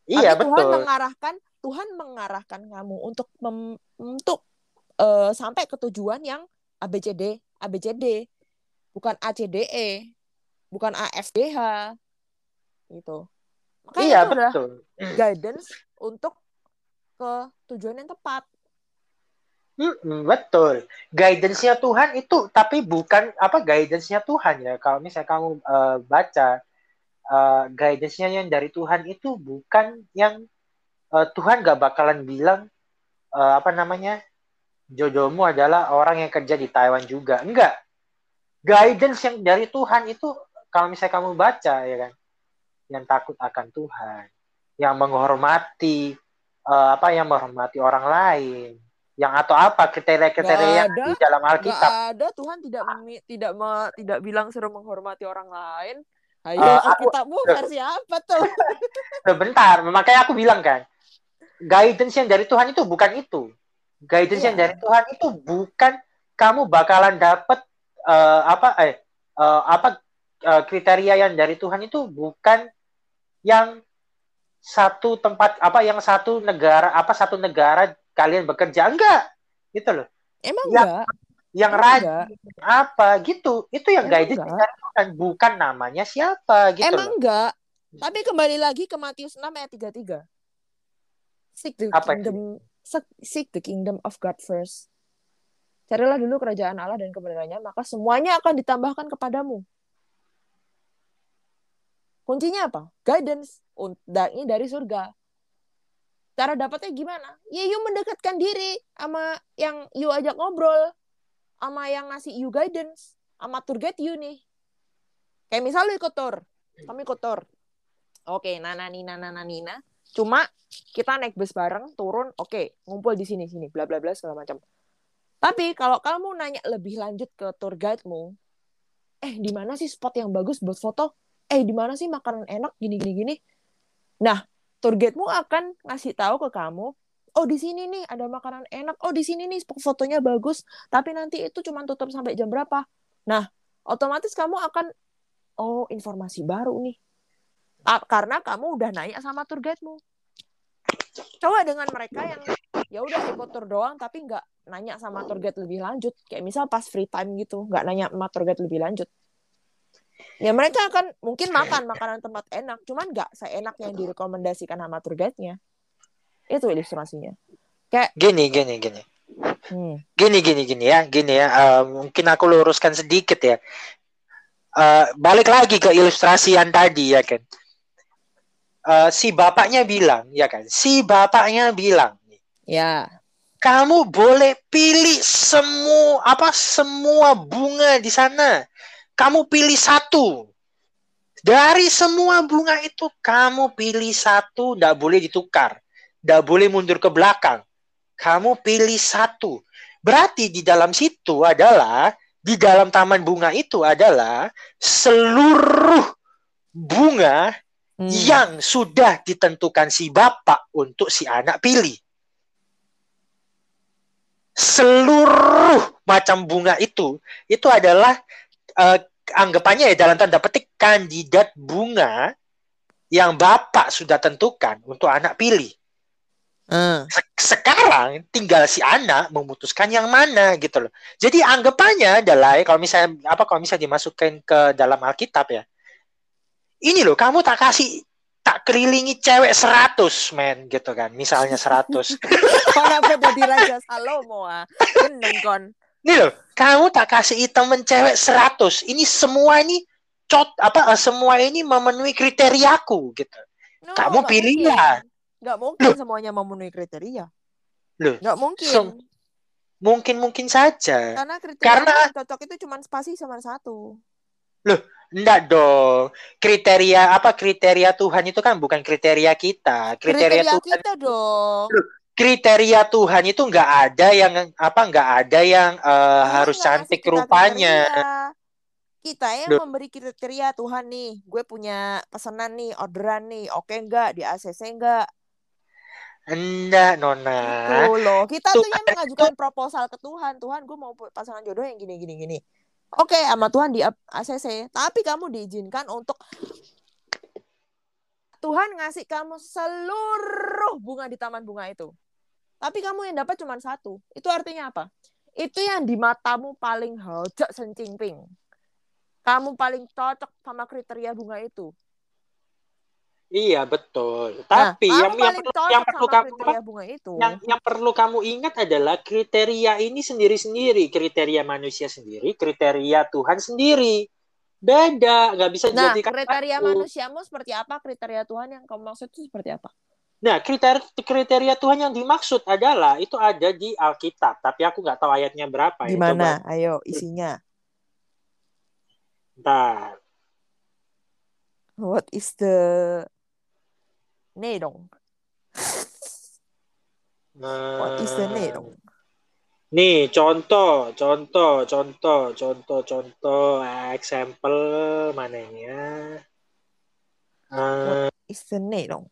Iya, Tapi Tuhan betul. mengarahkan Tuhan mengarahkan kamu untuk mem, untuk uh, sampai ke tujuan yang A, B, C, D, A, B, C, D. Bukan A, C, D, E. Bukan A, F, D, H. Gitu. Makanya Iya, itu adalah betul. guidance untuk ke tujuan yang tepat. Mm-mm, betul. Guidance-nya Tuhan itu tapi bukan apa guidance-nya Tuhan ya. Kalau misalnya kamu uh, baca uh, guidance-nya yang dari Tuhan itu bukan yang uh, Tuhan gak bakalan bilang uh, apa namanya jodohmu adalah orang yang kerja di Taiwan juga. Enggak. Guidance yang dari Tuhan itu kalau misalnya kamu baca ya kan, yang takut akan Tuhan, yang menghormati uh, apa yang menghormati orang lain, yang atau apa kriteria-kriteria di dalam Alkitab. Gak ada Tuhan tidak memi, tidak me, tidak bilang suruh menghormati orang lain. Ayo uh, Alkitabmu aku, versi apa tuh? Bentar, makanya aku bilang kan, guidance yang dari Tuhan itu bukan itu. Guidance yeah. yang dari Tuhan itu bukan kamu bakalan dapat uh, apa eh uh, apa uh, kriteria yang dari Tuhan itu bukan yang satu tempat apa yang satu negara apa satu negara kalian bekerja enggak gitu loh emang yang, enggak yang emang rajin enggak. apa gitu itu yang Emang guidance enggak. bukan bukan namanya siapa gitu emang loh enggak tapi kembali lagi ke Matius 6 ayat 33 seek the Apa kingdom seek the kingdom of God first carilah dulu kerajaan Allah dan kebenarannya maka semuanya akan ditambahkan kepadamu kuncinya apa guidance ini dari surga cara dapatnya gimana? Ya you mendekatkan diri sama yang you ajak ngobrol, sama yang ngasih you guidance, sama tour guide you nih. Kayak misal lu ikut tour, kami ikut tour. Oke, Nana Nina Nana Nina. Cuma kita naik bus bareng, turun, oke, ngumpul di sini sini, bla bla bla segala macam. Tapi kalau kamu nanya lebih lanjut ke tour guide-mu, eh di mana sih spot yang bagus buat foto? Eh di mana sih makanan enak gini gini gini? Nah, tour guide-mu akan ngasih tahu ke kamu, oh di sini nih ada makanan enak, oh di sini nih fotonya bagus, tapi nanti itu cuma tutup sampai jam berapa. Nah, otomatis kamu akan, oh informasi baru nih. Karena kamu udah nanya sama tour guide-mu. Coba dengan mereka yang ya udah ikut tour doang tapi nggak nanya sama tour guide lebih lanjut. Kayak misal pas free time gitu, nggak nanya sama tour guide lebih lanjut. Ya mereka akan mungkin makan makanan tempat enak cuman nggak seenak yang direkomendasikan sama tour guide-nya. Itu ilustrasinya. Kayak gini gini gini. Hmm. gini gini gini ya gini ya. Uh, mungkin aku luruskan sedikit ya. Uh, balik lagi ke ilustrasi yang tadi ya kan uh, si bapaknya bilang ya kan si bapaknya bilang ya kamu boleh pilih semua apa semua bunga di sana kamu pilih satu. Dari semua bunga itu, kamu pilih satu, tidak boleh ditukar. Tidak boleh mundur ke belakang. Kamu pilih satu. Berarti di dalam situ adalah, di dalam taman bunga itu adalah seluruh bunga hmm. yang sudah ditentukan si bapak untuk si anak pilih. Seluruh macam bunga itu, itu adalah uh, anggapannya ya dalam tanda petik kandidat bunga yang bapak sudah tentukan untuk anak pilih. Uh. Sekarang tinggal si anak memutuskan yang mana gitu loh. Jadi anggapannya adalah kalau misalnya apa kalau misalnya dimasukkan ke dalam Alkitab ya. Ini loh kamu tak kasih tak kelilingi cewek 100 men gitu kan. Misalnya 100. Kenapa jadi Raja Salomo ah? kon. Nih loh, kamu tak kasih temen cewek 100. Ini semua ini cot apa semua ini memenuhi kriteriaku gitu. No, kamu pilihlah. Gak mungkin loh. semuanya memenuhi kriteria. Loh. Gak mungkin. Sem mungkin mungkin saja. Karena kriteria Karena cocok itu cuma spasi sama satu. Loh, enggak dong. Kriteria apa kriteria Tuhan itu kan bukan kriteria kita. Kriteria, kriteria Tuhan kita dong. Kriteria Tuhan itu nggak ada yang apa nggak ada yang uh, harus cantik rupanya. Kriteria. Kita yang Duh. memberi kriteria Tuhan nih, gue punya pesanan nih, orderan nih, oke nggak di ACC nggak? Enggak, Nona. Tuh loh, kita tuh yang Tuhan mengajukan proposal ke Tuhan. Tuhan, gue mau pasangan jodoh yang gini gini gini. Oke, sama Tuhan di ACC, tapi kamu diizinkan untuk Tuhan ngasih kamu seluruh bunga di taman bunga itu. Tapi kamu yang dapat cuma satu. Itu artinya apa? Itu yang di matamu paling hojak sencingping. Kamu paling cocok sama kriteria bunga itu. Iya betul. Nah, Tapi yang, kamu yang paling perlu, yang perlu kamu bunga itu. yang, yang perlu kamu ingat adalah kriteria ini sendiri-sendiri, kriteria manusia sendiri, kriteria Tuhan sendiri. Beda, nggak bisa Nah, dijadikan kriteria satu. manusiamu seperti apa? Kriteria Tuhan yang kamu maksud itu seperti apa? Nah, kriteria kriteria Tuhan yang dimaksud adalah itu ada di Alkitab, tapi aku nggak tahu ayatnya berapa. ya. Gimana? Ayo, isinya. Bentar. What is the 内容。What is the 内容？Nih contoh, contoh, contoh, contoh, contoh, example mananya. Uh, What is the 内容？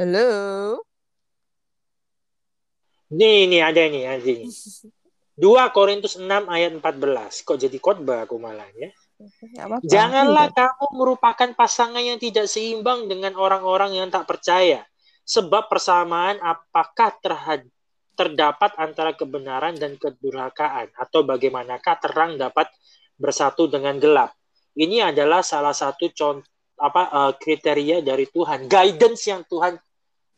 Hello? nih, nih ada nih, nih. 2 Korintus 6 ayat 14. Kok jadi khotbah aku malah ya? Janganlah kamu merupakan pasangan yang tidak seimbang dengan orang-orang yang tak percaya. Sebab persamaan apakah terhad- terdapat antara kebenaran dan kedurhakaan? Atau bagaimanakah terang dapat bersatu dengan gelap? Ini adalah salah satu contoh apa eh, kriteria dari Tuhan, guidance yang Tuhan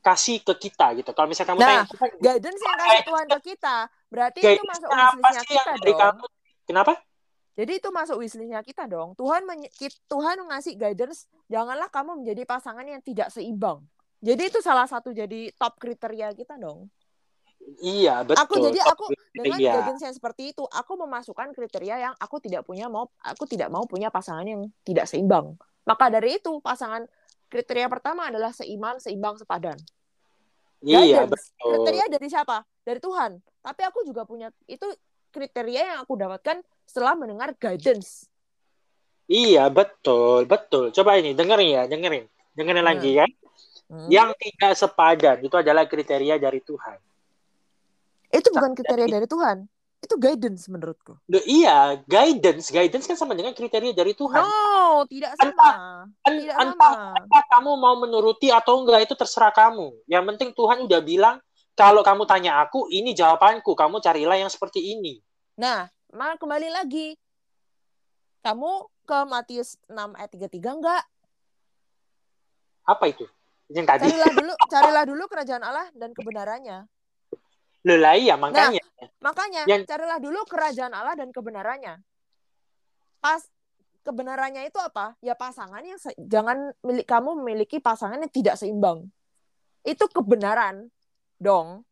kasih ke kita gitu. Kalau misalnya kamu Nah, tanya, "Tuhan, Guidance yang kasih Tuhan ke kita, berarti itu masuk wishlistnya kita dong. kamu? Kenapa? Jadi itu masuk wishlistnya kita dong. Tuhan Tuhan ngasih guidance, janganlah kamu menjadi pasangan yang tidak seimbang. Jadi itu salah satu jadi top kriteria kita dong. Iya, betul. Aku jadi aku dengan guidance yang seperti itu, aku memasukkan kriteria yang aku tidak punya mau aku tidak mau punya pasangan yang tidak seimbang. Maka dari itu pasangan kriteria pertama adalah seiman, seimbang, sepadan. Iya, Guidance. betul. Kriteria dari siapa? Dari Tuhan. Tapi aku juga punya itu kriteria yang aku dapatkan setelah mendengar guidance. Iya, betul, betul. Coba ini, dengerin ya, dengerin. Dengerin Hmm. lagi ya. Hmm. Yang tidak sepadan itu adalah kriteria dari Tuhan. Itu bukan kriteria dari Tuhan. Itu guidance menurutku. Loh, iya, guidance, guidance kan sama dengan kriteria dari Tuhan. No, tidak sama. En- Tidak entah sama. entah kamu mau menuruti atau enggak itu terserah kamu. Yang penting Tuhan udah bilang kalau kamu tanya aku, ini jawabanku. Kamu carilah yang seperti ini. Nah, mal kembali lagi. Kamu ke Matius 6 ayat 33 enggak? Apa itu? Yang tadi. Carilah dulu, carilah dulu kerajaan Allah dan kebenarannya. Loh lah iya, makanya. Makanya, Yang- carilah dulu kerajaan Allah dan kebenarannya. Pas kebenarannya itu apa? Ya pasangan yang se- jangan milik kamu memiliki pasangan yang tidak seimbang. Itu kebenaran dong.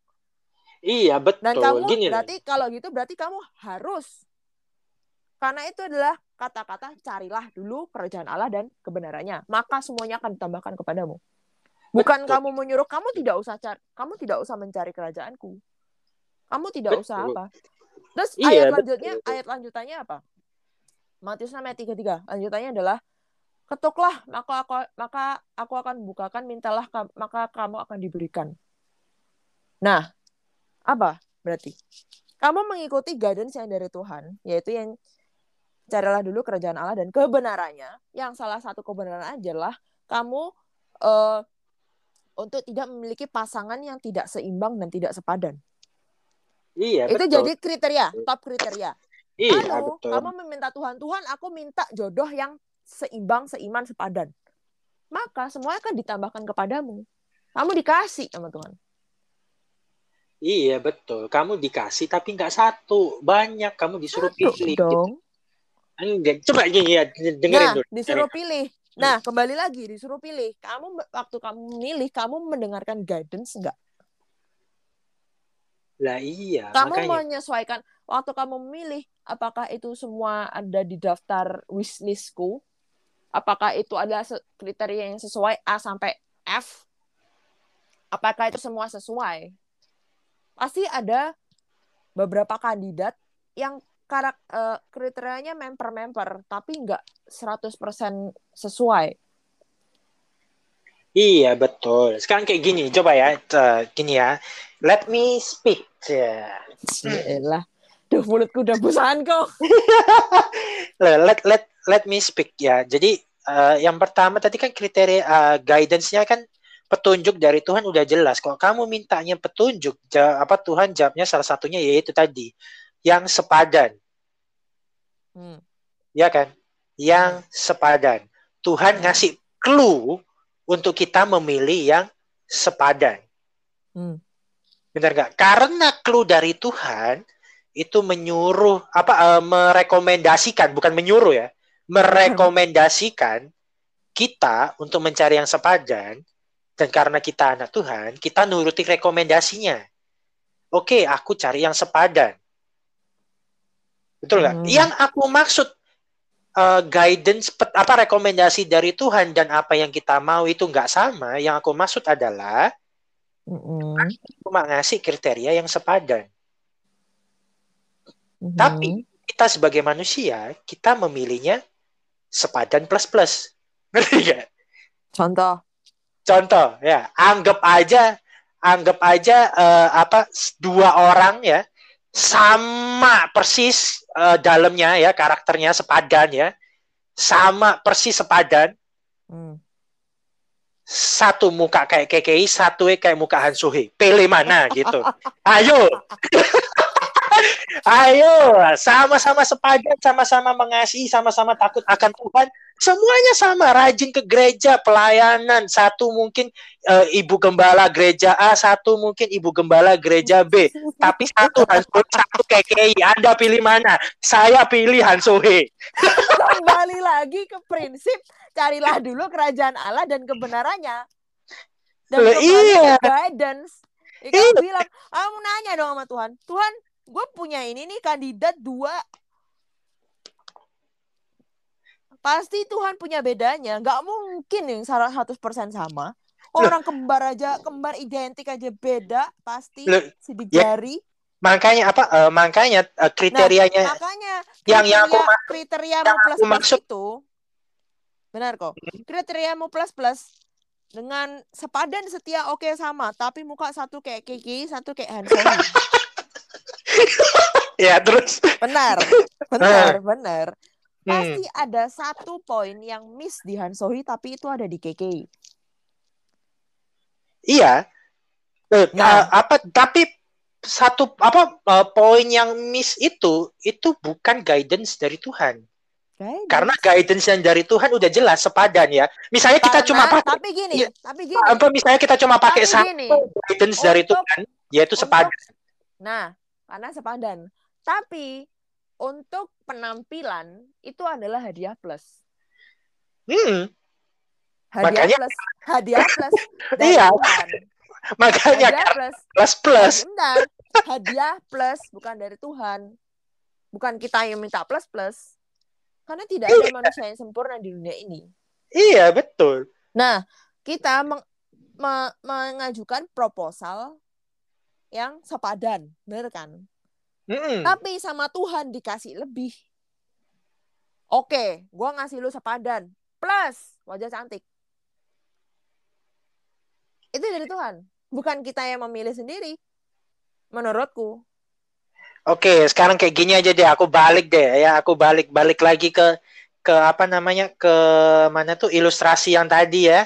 Iya, betul. Dan kamu Gini berarti kalau gitu berarti kamu harus karena itu adalah kata-kata carilah dulu kerajaan Allah dan kebenarannya, maka semuanya akan ditambahkan kepadamu. Bukan Betul. kamu menyuruh kamu tidak usah cari, kamu tidak usah mencari kerajaanku. Kamu tidak usah Betul. apa. Terus Iya, ayat betul. lanjutnya, ayat lanjutannya apa? Matius 6 ayat 33. Lanjutannya adalah ketuklah maka aku maka aku akan bukakan mintalah maka kamu akan diberikan. Nah, apa berarti? Kamu mengikuti guidance yang dari Tuhan, yaitu yang carilah dulu kerajaan Allah dan kebenarannya. Yang salah satu kebenaran adalah kamu eh, untuk tidak memiliki pasangan yang tidak seimbang dan tidak sepadan. Iya, Itu betul. jadi kriteria, top kriteria. Iya, Lalu betul. kamu meminta Tuhan, Tuhan aku minta jodoh yang seimbang, seiman, sepadan. Maka semuanya akan ditambahkan kepadamu. Kamu dikasih sama Tuhan. Iya, betul. Kamu dikasih tapi nggak satu. Banyak. Kamu disuruh Satu pilih. dong. Enggak. Coba gini ya, dengerin Nah, dulu. disuruh pilih. Nah, kembali lagi disuruh pilih. Kamu waktu kamu milih, kamu mendengarkan guidance enggak? Lah iya, Kamu makanya. menyesuaikan waktu kamu memilih apakah itu semua ada di daftar wishlistku apakah itu adalah kriteria yang sesuai A sampai F apakah itu semua sesuai pasti ada beberapa kandidat yang karak uh, kriterianya member-member tapi nggak 100% sesuai. Iya betul. Sekarang kayak gini, coba ya, uh, gini ya. Let me speak. Ya. lah. Duh mulutku udah bosan kok. let let let me speak ya. Jadi uh, yang pertama tadi kan kriteria uh, guidance-nya kan petunjuk dari Tuhan udah jelas. Kalau kamu mintanya petunjuk, apa Tuhan jawabnya salah satunya yaitu tadi yang sepadan. Hmm. Ya kan? Yang hmm. sepadan. Tuhan ngasih clue untuk kita memilih yang sepadan. Hmm. Benar nggak? Karena clue dari Tuhan itu menyuruh apa uh, merekomendasikan bukan menyuruh ya, merekomendasikan kita untuk mencari yang sepadan dan karena kita anak Tuhan, kita nuruti rekomendasinya. Oke, aku cari yang sepadan. Betul nggak? Hmm. Yang aku maksud uh, guidance apa rekomendasi dari Tuhan dan apa yang kita mau itu nggak sama. Yang aku maksud adalah hmm. cuma ngasih kriteria yang sepadan. Hmm. Tapi kita sebagai manusia kita memilihnya sepadan plus plus. Ngerti gak? Contoh contoh ya anggap aja anggap aja uh, apa dua orang ya sama persis uh, dalamnya ya karakternya sepadan ya sama persis sepadan. Hmm. satu muka kayak KKI satu kayak muka Han Suhe pilih mana gitu. Ayo Ayo, sama-sama sepadan, sama-sama mengasihi, sama-sama takut akan Tuhan. Semuanya sama, rajin ke gereja, pelayanan. Satu mungkin uh, ibu gembala gereja A, satu mungkin ibu gembala gereja B. Tapi satu Hansohe, satu KKI. Anda pilih mana? Saya pilih Hansohe. Kembali lagi ke prinsip, carilah dulu kerajaan Allah dan kebenarannya. Dan iya. guidance. Ikan iya. bilang, kamu nanya dong sama Tuhan. Tuhan, gue punya ini nih kandidat dua. Pasti Tuhan punya bedanya. Nggak mungkin yang salah 100% sama. Orang kembar aja kembar identik aja beda pasti sidik ya, jari makanya apa uh, makanya uh, kriterianya nah, makanya yang yang aku kriteria yang plus plus maksud. itu benar kok. Hmm. kriteria mau plus plus dengan sepadan setia oke okay, sama tapi muka satu kayak Kiki satu kayak Hanson ya terus benar benar uh. benar pasti hmm. ada satu poin yang miss di Han Sohi tapi itu ada di KK iya eh, nah. uh, apa tapi satu apa uh, poin yang miss itu itu bukan guidance dari Tuhan Guidance. Karena guidance yang dari Tuhan udah jelas sepadan ya. Misalnya kita cuma pakai tapi gini, ya, tapi gini. Apa misalnya kita cuma pakai satu guidance untuk, dari Tuhan, yaitu sepadan. Nah, karena sepadan. Tapi untuk penampilan itu adalah hadiah plus. Hmm. Hadiah Makanya... plus, hadiah plus iya. Tuhan. Makanya hadiah plus plus plus. Bentar, hadiah plus bukan dari Tuhan. Bukan kita yang minta plus plus. Karena tidak ada iya. manusia yang sempurna di dunia ini. Iya, betul. Nah, kita meng me mengajukan proposal yang sepadan, bener kan? Mm. Tapi sama Tuhan dikasih lebih. Oke, gue ngasih lu sepadan plus wajah cantik. Itu dari Tuhan, bukan kita yang memilih sendiri. Menurutku. Oke, sekarang kayak gini aja deh. Aku balik deh ya. Aku balik balik lagi ke ke apa namanya ke mana tuh ilustrasi yang tadi ya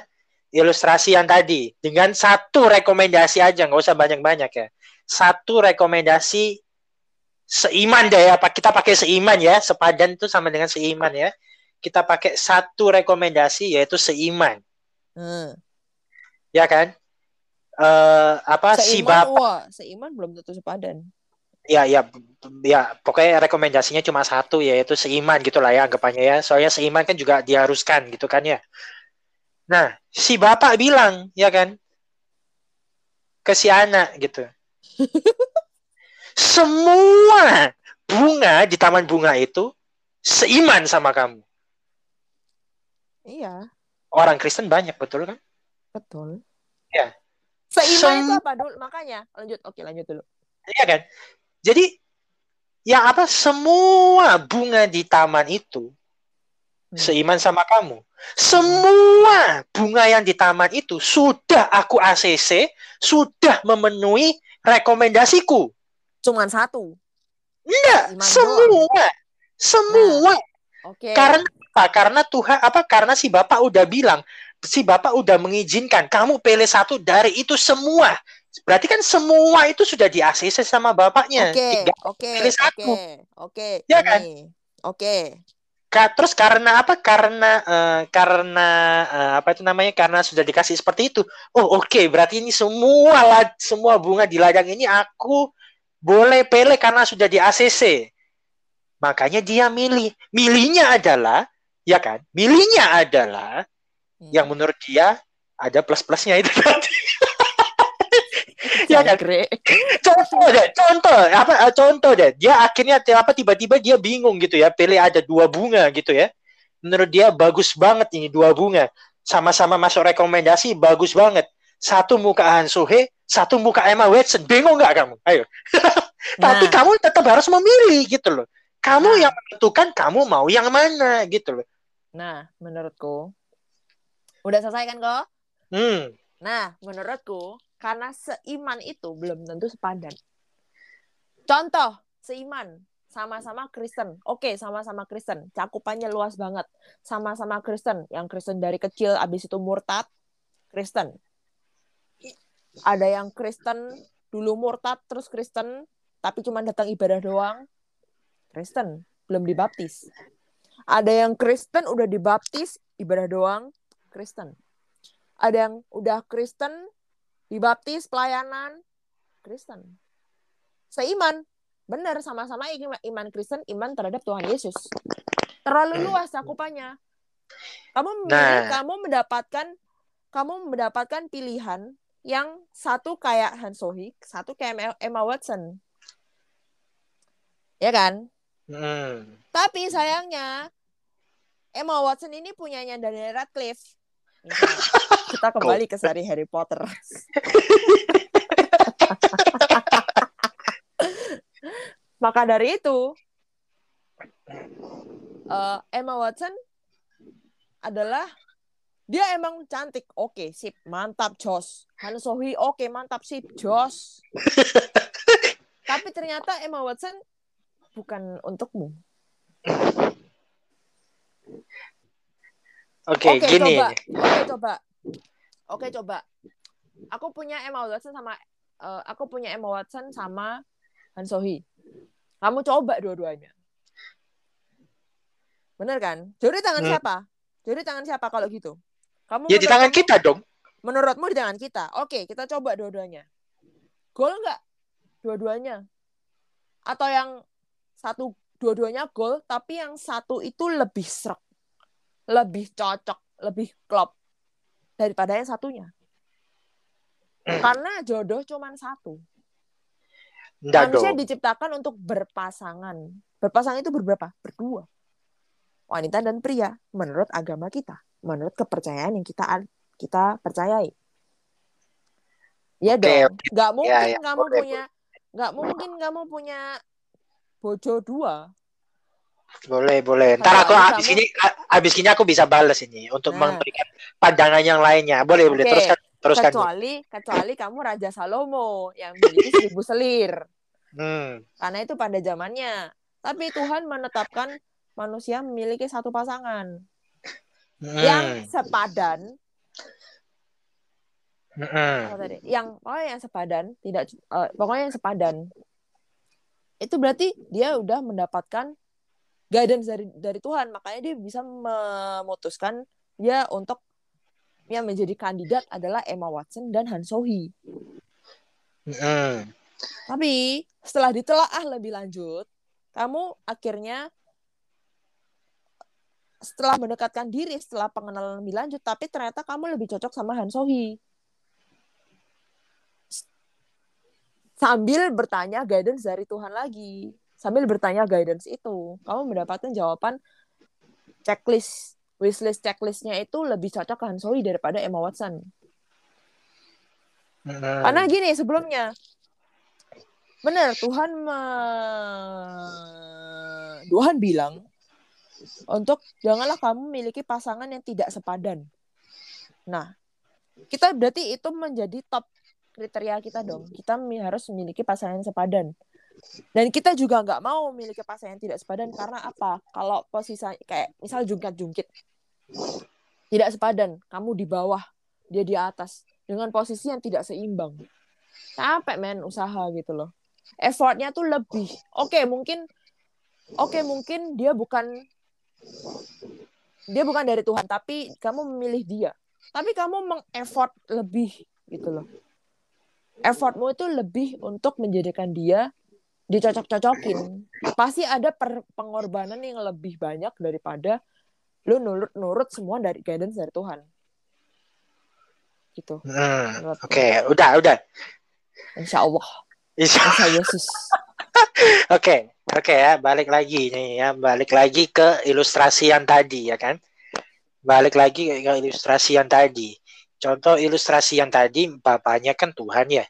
ilustrasi yang tadi dengan satu rekomendasi aja nggak usah banyak-banyak ya satu rekomendasi seiman deh ya. Kita pakai seiman ya. Sepadan itu sama dengan seiman ya. Kita pakai satu rekomendasi yaitu seiman. Hmm. ya kan? Uh, apa seiman, si bapak wah, seiman belum tentu sepadan. Ya ya ya pokoknya rekomendasinya cuma satu yaitu seiman gitulah ya anggapannya ya. Soalnya seiman kan juga diharuskan gitu kan ya. Nah, si bapak bilang, ya kan, ke si anak gitu. Semua bunga di taman bunga itu seiman sama kamu. Iya, Orang Kristen banyak, betul kan? betul. Iya. Seiman Sem- itu apa dulu? Makanya lanjut. Oke, lanjut dulu. Iya kan? Jadi yang apa semua bunga di taman itu. Seiman sama kamu. Semua bunga yang di taman itu sudah aku ACC, sudah memenuhi rekomendasiku. Cuman satu. Enggak, semua. Semua. Oke. Karena apa? Karena Tuhan apa? Karena si Bapak udah bilang, si Bapak udah mengizinkan kamu pilih satu dari itu semua. Berarti kan semua itu sudah di ACC sama Bapaknya. Oke, oke, pilih satu. oke, oke. Ya kan? Oke. Ka- terus karena apa? Karena eh, karena eh, apa itu namanya? Karena sudah dikasih seperti itu. Oh oke, berarti ini semua la- semua bunga di ladang ini aku boleh pilih karena sudah di ACC. Makanya dia milih. Milihnya adalah ya kan? Milihnya adalah Hmm. yang menurut dia ada plus-plusnya itu tadi. Kan? Jangkrik. contoh deh, contoh apa eh, contoh deh. Dia akhirnya apa tiba-tiba dia bingung gitu ya, pilih ada dua bunga gitu ya. Menurut dia bagus banget ini dua bunga. Sama-sama masuk rekomendasi bagus banget. Satu muka Han Sohe, satu muka Emma Watson. Bingung nggak kamu? Ayo. Tapi Nah. kamu tetap harus memilih gitu loh. Kamu Nah. yang menentukan kamu mau yang mana gitu loh. Nah, menurutku udah selesai kan kok? Hmm. Nah, menurutku karena seiman itu belum tentu sepadan. Contoh, seiman sama-sama Kristen. Oke, sama-sama Kristen. Cakupannya luas banget. Sama-sama Kristen. Yang Kristen dari kecil abis itu murtad, Kristen. Ada yang Kristen dulu murtad terus Kristen tapi cuma datang ibadah doang, Kristen, belum dibaptis. Ada yang Kristen udah dibaptis, ibadah doang, Kristen. Ada yang udah Kristen, dibaptis, pelayanan, Kristen. Seiman, benar sama-sama iman, iman Kristen, iman terhadap Tuhan Yesus. Terlalu luas cakupannya. Kamu memilih, Nah. kamu mendapatkan, kamu mendapatkan pilihan yang satu kayak Han Sohik, satu kayak Emma Watson. Ya kan? Hmm. Tapi sayangnya Emma Watson ini punyanya Daniel Radcliffe. Kita kembali ke seri Harry Potter. Maka dari itu eh, Emma Watson adalah dia emang cantik, oke, sip, mantap, jos. Han Sohee, oke, mantap, sip, jos. Tapi ternyata Emma Watson bukan untukmu. Oke, Oke, gini. coba. Oke, coba. Oke, coba. Aku punya Emma Watson sama eh, aku punya Emma Watson sama Han Sohee. Kamu coba dua-duanya. Bener kan? Jadi tangan Hmm. siapa? Jadi tangan siapa kalau gitu? Kamu Ya di tangan kamu- kita dong. Menurutmu di tangan kita. Oke, kita coba dua-duanya. Gol nggak? Dua-duanya. Atau yang satu dua-duanya gol, tapi yang satu itu lebih serak, lebih cocok, lebih klop daripada yang satunya. Karena jodoh cuman satu. Enggak Manusia dong. diciptakan untuk berpasangan. Berpasangan itu berberapa? Berdua. Wanita dan pria menurut agama kita, menurut kepercayaan yang kita kita percayai. Iya Oke, dong. Gak mungkin ya, kamu boleh, punya nggak mungkin kamu punya bojo dua. Boleh, boleh. Ntar aku kamu- ini a- habis ini aku bisa balas ini untuk Nah. memberikan pandangan yang lainnya. Boleh, boleh. Oke. Teruskan, teruskan. Kecuali kecuali kamu Raja Salomo yang memiliki seribu selir. Hmm. Karena itu pada zamannya. Tapi Tuhan menetapkan manusia memiliki satu pasangan Hmm. yang sepadan Hmm. apa tadi? Yang pokoknya yang sepadan, tidak eh, pokoknya yang sepadan. Itu berarti dia udah mendapatkan guidance dari dari Tuhan, makanya dia bisa memutuskan dia untuk yang menjadi kandidat adalah Emma Watson dan Han Sohee. Hmm. Tapi setelah ditelaah lebih lanjut, kamu akhirnya setelah mendekatkan diri, setelah pengenalan lebih lanjut, tapi ternyata kamu lebih cocok sama Han Sohee. Sambil bertanya guidance dari Tuhan lagi. Sambil bertanya guidance itu, kamu mendapatkan jawaban checklist wishlist checklistnya itu lebih cocok ke Han Solo daripada Emma Watson. Hmm. Karena gini sebelumnya, benar Tuhan me... Tuhan bilang untuk janganlah kamu memiliki pasangan yang tidak sepadan. Nah, kita berarti itu menjadi top kriteria kita dong. Kita harus memiliki pasangan yang sepadan. Dan kita juga nggak mau memiliki pasangan yang tidak sepadan karena apa? Kalau posisi kayak misal jungkat-jungkit tidak sepadan, kamu di bawah, dia di atas dengan posisi yang tidak seimbang. Capek men usaha gitu loh. Effortnya tuh lebih. Oke, okay, mungkin oke okay, mungkin dia bukan dia bukan dari Tuhan, tapi kamu memilih dia. Tapi kamu mengeffort lebih gitu loh. Effortmu itu lebih untuk menjadikan dia dicocok-cocokin. Pasti ada per pengorbanan yang lebih banyak daripada lu nurut-nurut semua dari guidance dari Tuhan. Gitu. Hmm, Oke, okay. udah, udah. Insya Allah. Insya, Allah Yesus. Oke, oke ya, balik lagi nih ya, balik lagi ke ilustrasi yang tadi ya kan. Balik lagi ke ilustrasi yang tadi. Contoh ilustrasi yang tadi, bapaknya kan Tuhan ya.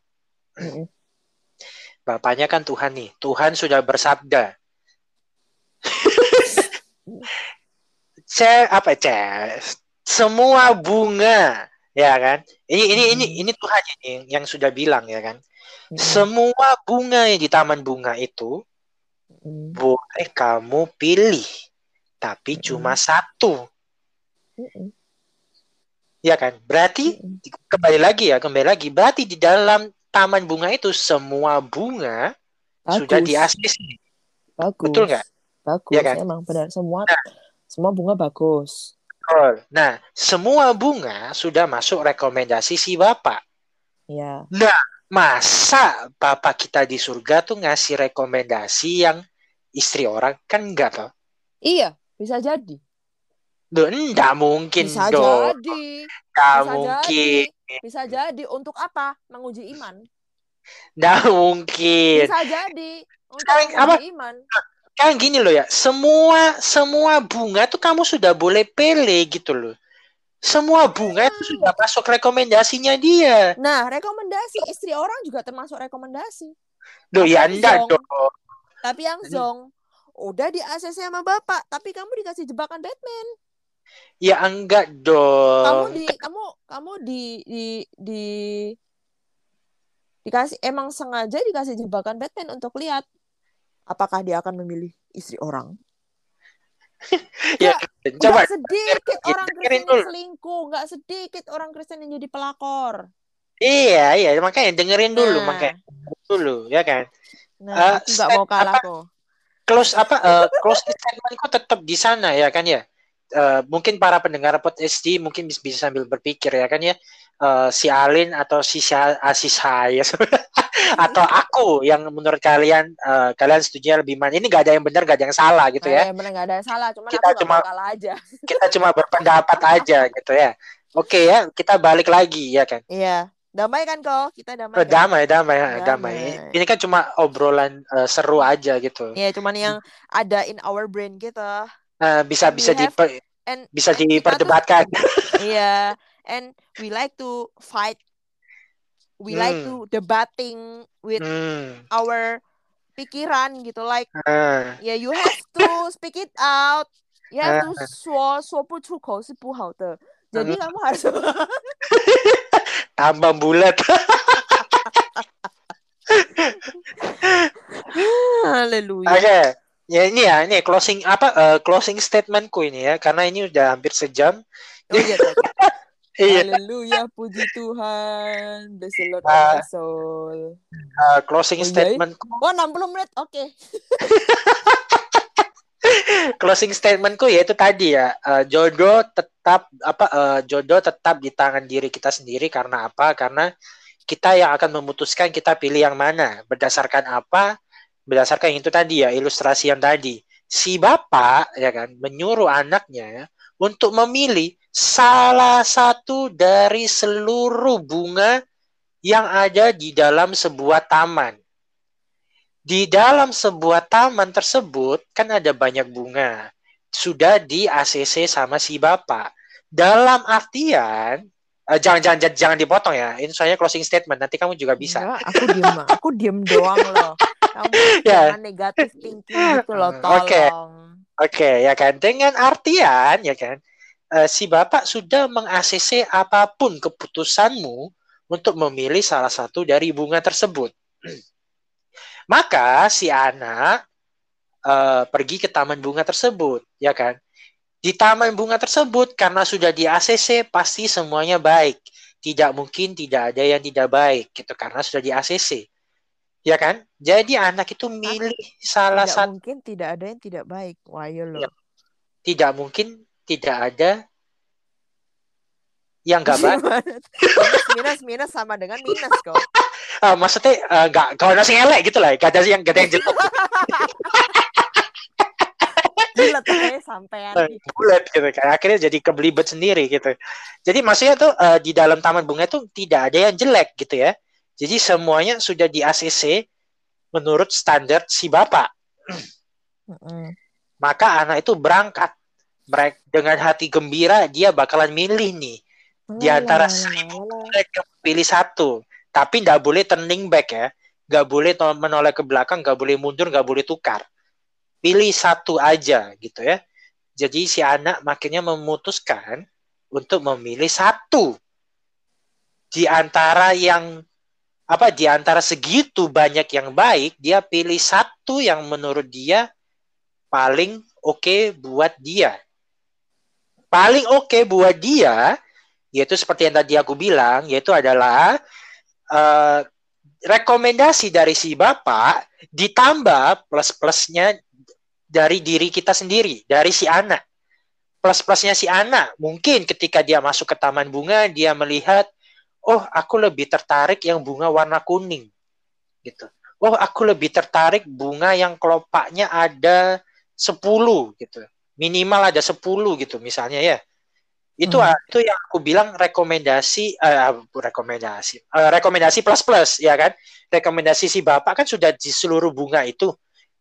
Bapaknya kan Tuhan nih. Tuhan sudah bersabda. C apa C? Semua bunga, ya kan? Ini ini ini ini Tuhan ini yang sudah bilang ya kan. Semua bunga yang di taman bunga itu mm. boleh kamu pilih, tapi mm. cuma satu. Mm. Ya kan? Berarti kembali lagi ya, kembali lagi. Berarti di dalam taman bunga itu semua bunga Bagus. sudah di Bagus. Betul nggak? Bagus. Ya kan? Emang benar semua nah, semua bunga bagus. Nah, semua bunga sudah masuk rekomendasi si bapak. Ya. Nah, masa bapak kita di surga tuh ngasih rekomendasi yang istri orang kan enggak toh? Iya, bisa jadi. Duh, enggak mungkin bisa dong. jadi. Enggak bisa mungkin. Jadi. Bisa jadi untuk apa? Menguji iman. Enggak mungkin. Bisa jadi untuk menguji apa? iman. Kan gini loh ya, semua semua bunga tuh kamu sudah boleh pilih gitu loh. Semua bunga itu sudah masuk rekomendasinya dia. Nah, rekomendasi istri orang juga termasuk rekomendasi. Duh, ya enggak dong. Tapi yang Zong udah di ACC sama bapak, tapi kamu dikasih jebakan Batman. Ya enggak dong. Kamu di kamu kamu di di di dikasih emang sengaja dikasih jebakan Batman untuk lihat apakah dia akan memilih istri orang ya, gak, coba gak sedikit ya, orang Kristen yang selingkuh, nggak sedikit orang Kristen yang jadi pelakor. Iya, iya, makanya dengerin dulu, nah. makanya dulu, ya kan. Nah, uh, nggak mau kalah kok. Close apa? Uh, close statementku tetap di sana ya kan ya. Uh, mungkin para pendengar podcast SD mungkin bisa, bisa sambil berpikir ya kan ya. Uh, si Alin atau si si saya atau aku yang menurut kalian uh, kalian setuju lebih mana? Ini gak ada yang benar gak ada yang salah gitu ya. Eh, benar gak ada yang salah cuma kita aku cuma aja. kita cuma berpendapat aja gitu ya. Oke ya kita balik lagi ya kan. Iya damai kan kok kita damai kan? damai, damai damai. damai. Ini kan cuma obrolan uh, seru aja gitu. Iya cuman yang ada in our brain gitu uh, bisa and bisa di and, bisa diperdebatkan iya and we like to fight we hmm. like to debating with hmm. our pikiran gitu like uh. yeah you have to speak it out you have to 说说不出口是不好的 jadi uh. kamu harus tambah bulat Haleluya. Oke. Okay. Ya ini ya, ini closing apa uh, closing statementku ini ya karena ini udah hampir sejam. Oh iya. Iya. Haleluya, puji Tuhan. Bless the Lord uh, soul. Uh, closing oh, statement. Oh, 60 menit. Oke. Okay. closing statementku yaitu tadi ya, uh, jodoh tetap apa uh, jodoh tetap di tangan diri kita sendiri karena apa? Karena kita yang akan memutuskan kita pilih yang mana, berdasarkan apa? Berdasarkan itu tadi ya, ilustrasi yang tadi. Si bapak ya kan menyuruh anaknya ya, untuk memilih salah satu dari seluruh bunga yang ada di dalam sebuah taman. Di dalam sebuah taman tersebut kan ada banyak bunga. sudah di ACC sama si bapak. Dalam artian uh, jangan jangan jangan dipotong ya. Ini saya closing statement. Nanti kamu juga bisa. Enggak, aku diem, aku diem doang loh. Kamu yeah. jangan negatif thinking gitu loh, tolong. Oke, okay. okay, ya kan. Dengan artian ya kan, uh, si bapak sudah meng-ACC apa pun keputusanmu untuk memilih salah satu dari bunga tersebut. Maka si anak uh, pergi ke taman bunga tersebut, ya kan? Di taman bunga tersebut karena sudah di ACC pasti semuanya baik. Tidak mungkin tidak ada yang tidak baik gitu karena sudah di ACC. Ya kan? Jadi anak itu milih Tapi, salah satu mungkin tidak ada yang tidak baik. Wah, ya loh. Tidak mungkin tidak ada yang nggak baik. minus, minus sama dengan minus kok. uh, maksudnya uh, nggak kalau nasi elek gitu lah, gak ada yang gak ada yang jelek. bulat ya sampean bulat gitu kan akhirnya jadi kebelibet sendiri gitu jadi maksudnya tuh uh, di dalam taman bunga itu tidak ada yang jelek gitu ya jadi semuanya sudah di ACC menurut standar si bapak. Mm maka anak itu berangkat. Mereka dengan hati gembira dia bakalan milih nih. Di antara seribu mereka pilih satu. Tapi nggak boleh turning back ya. Nggak boleh menoleh ke belakang nggak boleh mundur nggak boleh tukar. Pilih satu aja gitu ya. Jadi si anak makanya memutuskan untuk memilih satu. Di antara yang apa di antara segitu banyak yang baik dia pilih satu yang menurut dia paling oke okay buat dia. Paling oke okay buat dia yaitu seperti yang tadi aku bilang yaitu adalah uh, rekomendasi dari si bapak ditambah plus-plusnya dari diri kita sendiri, dari si anak. Plus-plusnya si anak, mungkin ketika dia masuk ke taman bunga, dia melihat, oh aku lebih tertarik yang bunga warna kuning. gitu. Oh aku lebih tertarik bunga yang kelopaknya ada 10 gitu. Minimal ada 10 gitu misalnya ya. Itu hmm. itu yang aku bilang rekomendasi uh, rekomendasi uh, rekomendasi plus plus ya kan. Rekomendasi si Bapak kan sudah di seluruh bunga itu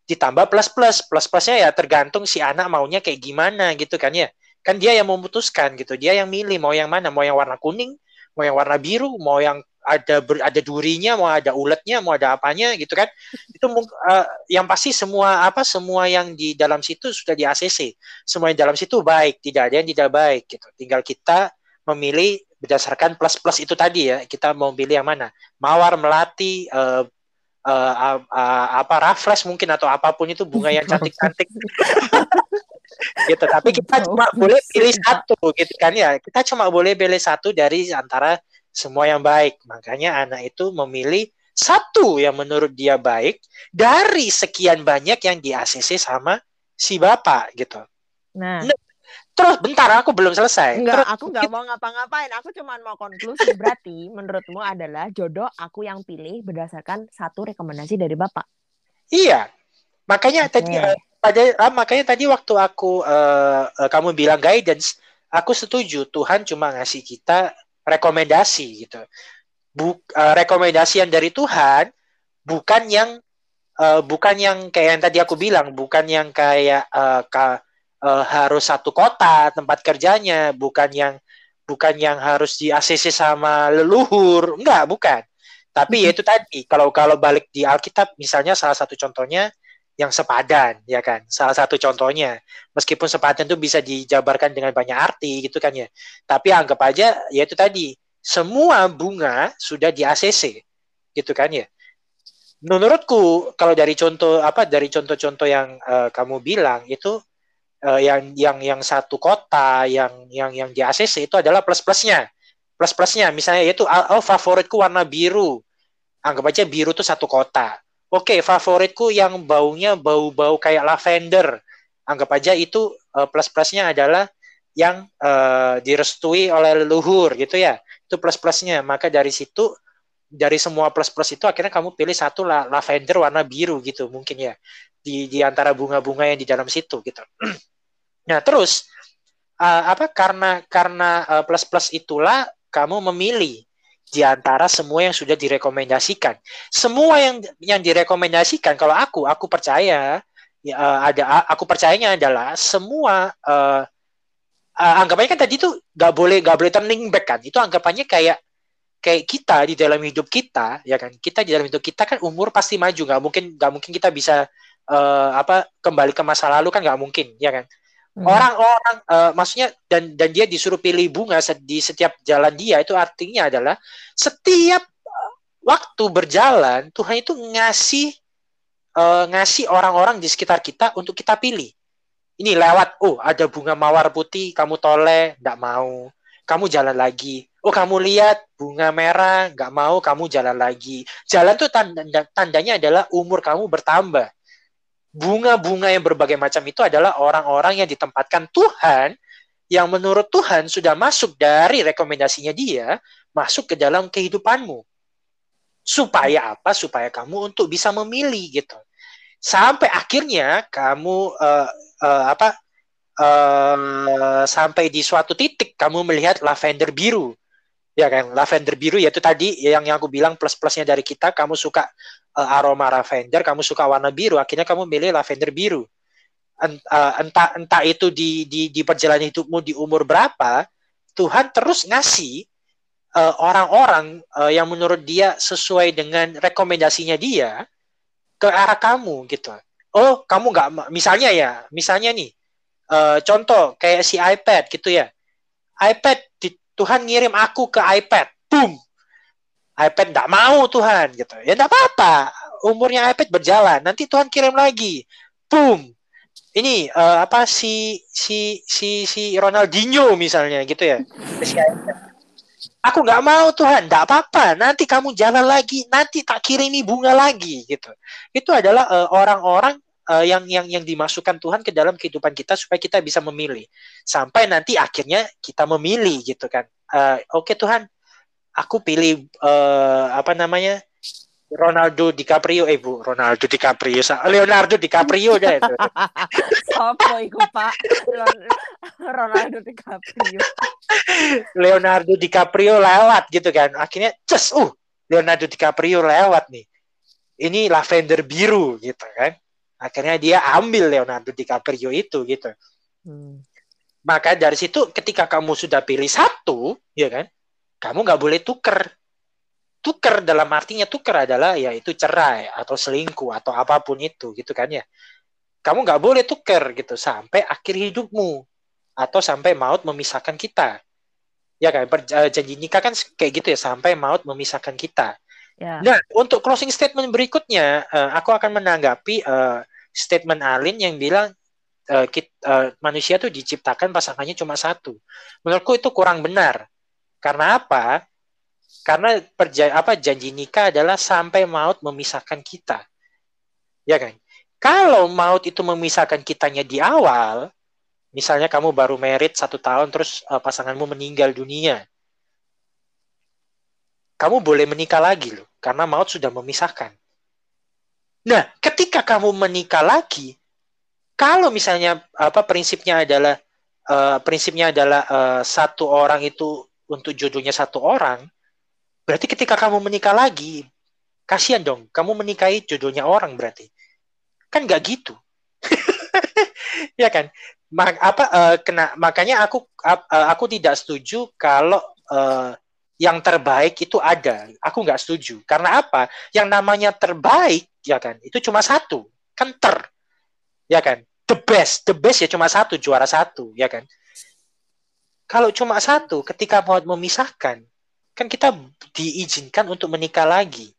ditambah plus plus plus plusnya ya tergantung si anak maunya kayak gimana gitu kan ya kan dia yang memutuskan gitu dia yang milih mau yang mana mau yang warna kuning mau yang warna biru mau yang ada ber, ada durinya mau ada uletnya mau ada apanya gitu kan. Itu uh, yang pasti semua apa semua yang di dalam situ sudah di ACC semua yang dalam situ baik tidak ada yang tidak baik gitu. Tinggal kita memilih berdasarkan plus plus itu tadi ya kita mau pilih yang mana. Mawar melati uh, uh, uh, apa raffles mungkin atau apa pun itu bunga yang cantik-cantik gitu tapi kita cuma boleh pilih satu gitu kan ya kita cuma boleh pilih satu dari antara semua yang baik makanya anak itu memilih satu yang menurut dia baik dari sekian banyak yang di ACC sama si bapak gitu nah, nah Terus bentar aku belum selesai. Enggak, Terus, aku nggak mau ngapa-ngapain. Aku cuma mau konklusi berarti menurutmu adalah jodoh aku yang pilih berdasarkan satu rekomendasi dari Bapak. Iya. Makanya okay. tadi pada uh, makanya tadi waktu aku uh, uh, kamu bilang guidance, aku setuju Tuhan cuma ngasih kita rekomendasi gitu. Buk, uh, rekomendasi yang dari Tuhan bukan yang uh, bukan yang kayak yang tadi aku bilang, bukan yang kayak uh, uh, harus satu kota tempat kerjanya, bukan yang bukan yang harus di ACC sama leluhur, enggak, bukan. Tapi mm-hmm. ya itu tadi, kalau kalau balik di Alkitab misalnya salah satu contohnya yang sepadan, ya kan? Salah satu contohnya, meskipun sepadan itu bisa dijabarkan dengan banyak arti gitu kan ya. Tapi anggap aja ya itu tadi, semua bunga sudah di ACC, gitu kan ya. Menurutku kalau dari contoh apa dari contoh-contoh yang uh, kamu bilang itu uh, yang yang yang satu kota yang yang yang di ACC itu adalah plus plusnya plus plusnya misalnya itu oh, favoritku warna biru anggap aja biru itu satu kota oke okay, favoritku yang baunya bau-bau kayak lavender. Anggap aja itu uh, plus plusnya adalah yang uh, direstui oleh leluhur gitu ya. Itu plus plusnya maka dari situ dari semua plus plus itu akhirnya kamu pilih satu lavender warna biru gitu mungkin ya. Di di antara bunga-bunga yang di dalam situ gitu. Nah, terus uh, apa karena karena uh, plus plus itulah kamu memilih di antara semua yang sudah direkomendasikan. Semua yang yang direkomendasikan kalau aku aku percaya ya, uh, ada aku percayanya adalah semua uh, uh, anggapannya kan tadi tuh nggak boleh nggak boleh turning back kan itu anggapannya kayak kayak kita di dalam hidup kita ya kan kita di dalam hidup kita kan umur pasti maju nggak mungkin nggak mungkin kita bisa uh, apa kembali ke masa lalu kan nggak mungkin ya kan. Orang-orang hmm. uh, maksudnya dan dan dia disuruh pilih bunga di setiap jalan dia itu artinya adalah setiap waktu berjalan Tuhan itu ngasih uh, ngasih orang-orang di sekitar kita untuk kita pilih. Ini lewat, oh ada bunga mawar putih, kamu toleh, nggak mau. Kamu jalan lagi. Oh kamu lihat bunga merah, nggak mau, kamu jalan lagi. Jalan tuh tanda, tandanya adalah umur kamu bertambah. Bunga-bunga yang berbagai macam itu adalah orang-orang yang ditempatkan Tuhan yang menurut Tuhan sudah masuk dari rekomendasinya dia masuk ke dalam kehidupanmu Supaya apa? Supaya kamu untuk bisa memilih gitu. Sampai akhirnya kamu uh, uh, apa? Uh, sampai di suatu titik kamu melihat lavender biru ya kan lavender biru yaitu tadi yang yang aku bilang plus plusnya dari kita kamu suka uh, aroma lavender kamu suka warna biru akhirnya kamu milih lavender biru entah entah itu di di di perjalanan hidupmu di umur berapa Tuhan terus ngasih Eh, orang-orang uh, uh, yang menurut dia sesuai dengan rekomendasinya dia ke arah kamu gitu. Oh, kamu nggak misalnya ya, misalnya nih uh, contoh kayak si iPad gitu ya. iPad di, Tuhan ngirim aku ke iPad, boom. iPad nggak mau Tuhan gitu. Ya nggak apa-apa. Umurnya iPad berjalan, nanti Tuhan kirim lagi, boom. Ini uh, apa si si si si Ronaldinho misalnya gitu ya. Aku nggak mau Tuhan, nggak apa-apa. Nanti kamu jalan lagi, nanti tak kirimi bunga lagi gitu. Itu adalah uh, orang-orang uh, yang yang yang dimasukkan Tuhan ke dalam kehidupan kita supaya kita bisa memilih. Sampai nanti akhirnya kita memilih gitu kan. Uh, Oke okay, Tuhan, aku pilih uh, apa namanya Ronaldo DiCaprio, eh bu, Ronaldo DiCaprio, Leonardo DiCaprio deh itu. Sopo iku Pak? Ronaldo DiCaprio. Leonardo DiCaprio lewat gitu kan. Akhirnya cus, uh, Leonardo DiCaprio lewat nih. Ini lavender biru gitu kan. Akhirnya dia ambil Leonardo DiCaprio itu gitu. Hmm. Maka dari situ ketika kamu sudah pilih satu, ya kan, kamu nggak boleh tuker. Tuker dalam artinya tuker adalah yaitu cerai atau selingkuh atau apa pun itu gitu kan ya. Kamu nggak boleh tuker gitu sampai akhir hidupmu atau sampai maut memisahkan kita. Ya kan? Eh, janji nikah kan kayak gitu ya sampai maut memisahkan kita. Ya. nah untuk closing statement berikutnya uh, aku akan menanggapi uh, statement Alin yang bilang uh, kita, uh, manusia tuh diciptakan pasangannya cuma satu. Menurutku itu kurang benar karena apa karena perja apa janji nikah adalah sampai maut memisahkan kita. Ya kan? Kalau maut itu memisahkan kitanya di awal, misalnya kamu baru merit satu tahun terus uh, pasanganmu meninggal dunia, kamu boleh menikah lagi loh, karena maut sudah memisahkan. Nah, ketika kamu menikah lagi, kalau misalnya apa prinsipnya adalah uh, prinsipnya adalah uh, satu orang itu untuk jodohnya satu orang, Berarti ketika kamu menikah lagi, kasihan dong, kamu menikahi jodohnya orang berarti. Kan nggak gitu. ya kan? Mak, apa uh, kena makanya aku uh, aku tidak setuju kalau uh, yang terbaik itu ada. Aku nggak setuju. Karena apa? Yang namanya terbaik, ya kan? Itu cuma satu, kan ter, ya kan? The best, the best ya cuma satu, juara satu, ya kan? Kalau cuma satu, ketika mau memisahkan, kan kita diizinkan untuk menikah lagi.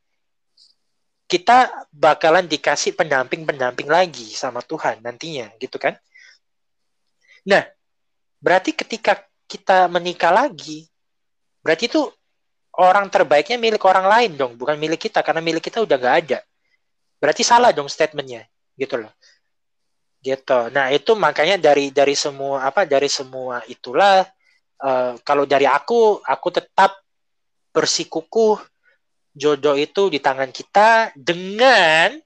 Kita bakalan dikasih pendamping-pendamping lagi sama Tuhan nantinya, gitu kan? Nah, berarti ketika kita menikah lagi, berarti itu orang terbaiknya milik orang lain dong, bukan milik kita karena milik kita udah nggak ada. Berarti salah dong statementnya, gitu loh. Gitu. Nah itu makanya dari dari semua apa dari semua itulah uh, kalau dari aku aku tetap bersikukuh jodoh itu di tangan kita dengan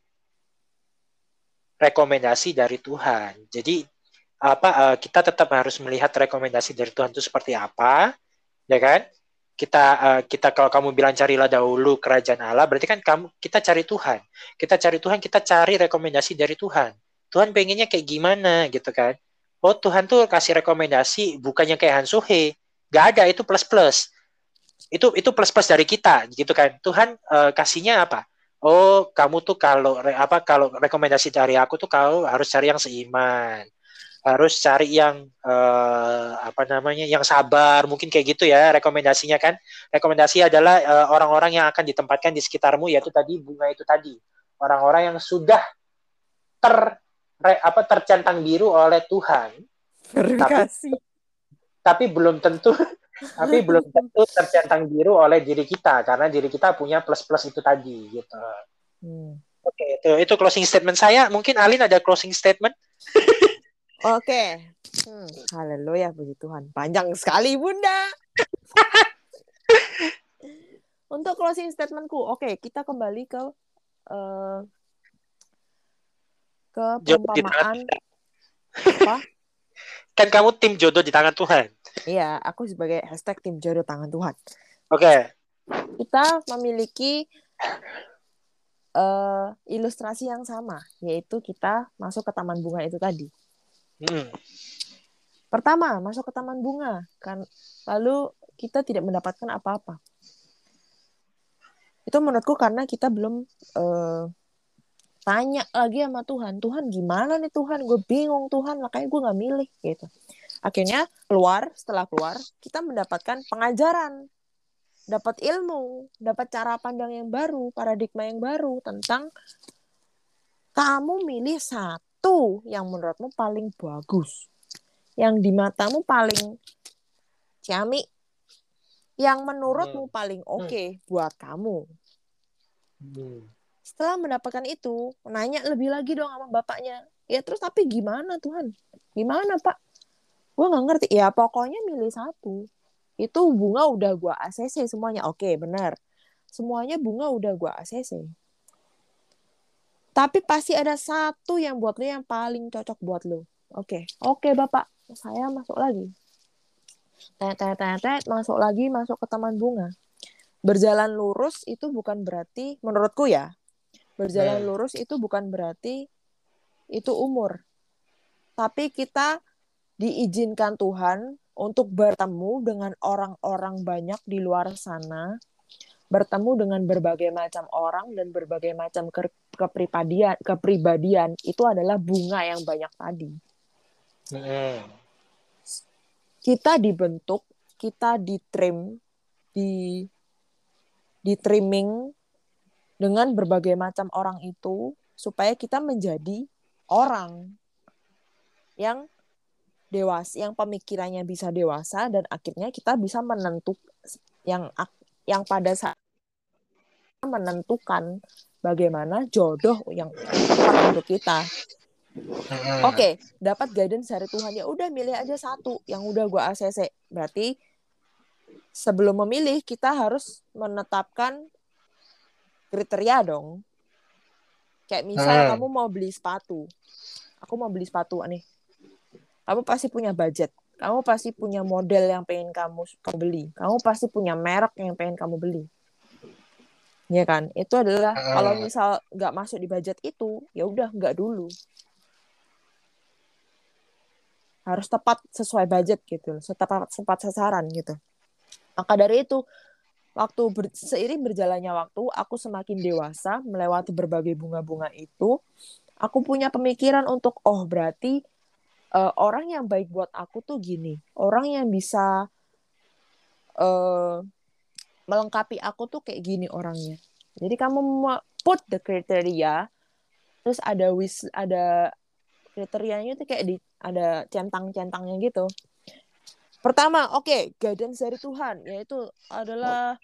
rekomendasi dari Tuhan. Jadi apa uh, kita tetap harus melihat rekomendasi dari Tuhan itu seperti apa, ya kan? Kita uh, kita kalau kamu bilang carilah dahulu kerajaan Allah, berarti kan kamu kita cari Tuhan. Kita cari Tuhan, kita cari rekomendasi dari Tuhan. Tuhan pengennya kayak gimana gitu kan. Oh Tuhan tuh kasih rekomendasi bukannya kayak Hansuhe. Gak ada itu plus plus. Itu itu plus plus dari kita gitu kan. Tuhan uh, kasihnya apa? Oh kamu tuh kalau apa kalau rekomendasi dari aku tuh kau harus cari yang seiman harus cari yang uh, apa namanya yang sabar mungkin kayak gitu ya rekomendasinya kan rekomendasi adalah uh, orang-orang yang akan ditempatkan di sekitarmu yaitu tadi bunga itu tadi orang-orang yang sudah ter re, apa tercentang biru oleh Tuhan tapi, tapi belum tentu tapi belum tentu tercentang biru oleh diri kita karena diri kita punya plus plus itu tadi gitu hmm. oke okay, itu itu closing statement saya mungkin Alin ada closing statement Oke. Hmm, haleluya puji Tuhan. Panjang sekali Bunda. Untuk closing statementku, oke, okay, kita kembali ke uh, ke perumpamaan apa? Kan kamu tim jodoh di tangan Tuhan. Iya, aku sebagai hashtag tim jodoh tangan Tuhan. Oke. Okay. Kita memiliki uh, ilustrasi yang sama, yaitu kita masuk ke taman bunga itu tadi. Hmm. Pertama, masuk ke taman bunga, kan lalu kita tidak mendapatkan apa-apa. Itu menurutku karena kita belum uh, tanya lagi sama Tuhan, Tuhan gimana nih Tuhan, gue bingung Tuhan, makanya gue nggak milih gitu. Akhirnya keluar, setelah keluar kita mendapatkan pengajaran, dapat ilmu, dapat cara pandang yang baru, paradigma yang baru tentang kamu milih satu yang menurutmu paling bagus? Yang di matamu paling ciamik? Yang menurutmu hmm. paling hmm. oke okay buat kamu? Hmm. Setelah mendapatkan itu, nanya lebih lagi dong sama bapaknya. Ya terus tapi gimana Tuhan? Gimana Pak? Gue nggak ngerti. Ya pokoknya milih satu. Itu bunga udah gue ACC semuanya. Oke, benar. Semuanya bunga udah gue ACC. Tapi pasti ada satu yang buat lo yang paling cocok buat lo. Oke, oke bapak, saya masuk lagi. Tet, masuk lagi, masuk ke taman bunga. Berjalan lurus itu bukan berarti, menurutku ya, berjalan hmm. lurus itu bukan berarti itu umur. Tapi kita diizinkan Tuhan untuk bertemu dengan orang-orang banyak di luar sana bertemu dengan berbagai macam orang dan berbagai macam ke kepribadian kepribadian itu adalah bunga yang banyak tadi. Kita dibentuk, kita ditrim, di di trimming dengan berbagai macam orang itu supaya kita menjadi orang yang dewasa, yang pemikirannya bisa dewasa dan akhirnya kita bisa menentuk yang yang pada saat menentukan bagaimana jodoh yang tepat untuk kita. Oke, okay, dapat guidance dari Tuhan ya udah milih aja satu yang udah gue ACC. Berarti sebelum memilih kita harus menetapkan kriteria dong. Kayak misalnya hmm. kamu mau beli sepatu. Aku mau beli sepatu nih. Kamu pasti punya budget. Kamu pasti punya model yang pengen kamu, kamu beli. Kamu pasti punya merek yang pengen kamu beli. Ya kan? Itu adalah uh. kalau misal nggak masuk di budget itu, ya udah nggak dulu. Harus tepat sesuai budget gitu, tepat tepat sasaran gitu. Maka dari itu, waktu ber, seiring berjalannya waktu, aku semakin dewasa melewati berbagai bunga-bunga itu, aku punya pemikiran untuk oh berarti uh, orang yang baik buat aku tuh gini. Orang yang bisa uh, melengkapi aku tuh kayak gini orangnya. Jadi kamu put the criteria terus ada wis ada kriterianya itu kayak di ada centang-centangnya gitu pertama oke okay, guidance dari Tuhan yaitu adalah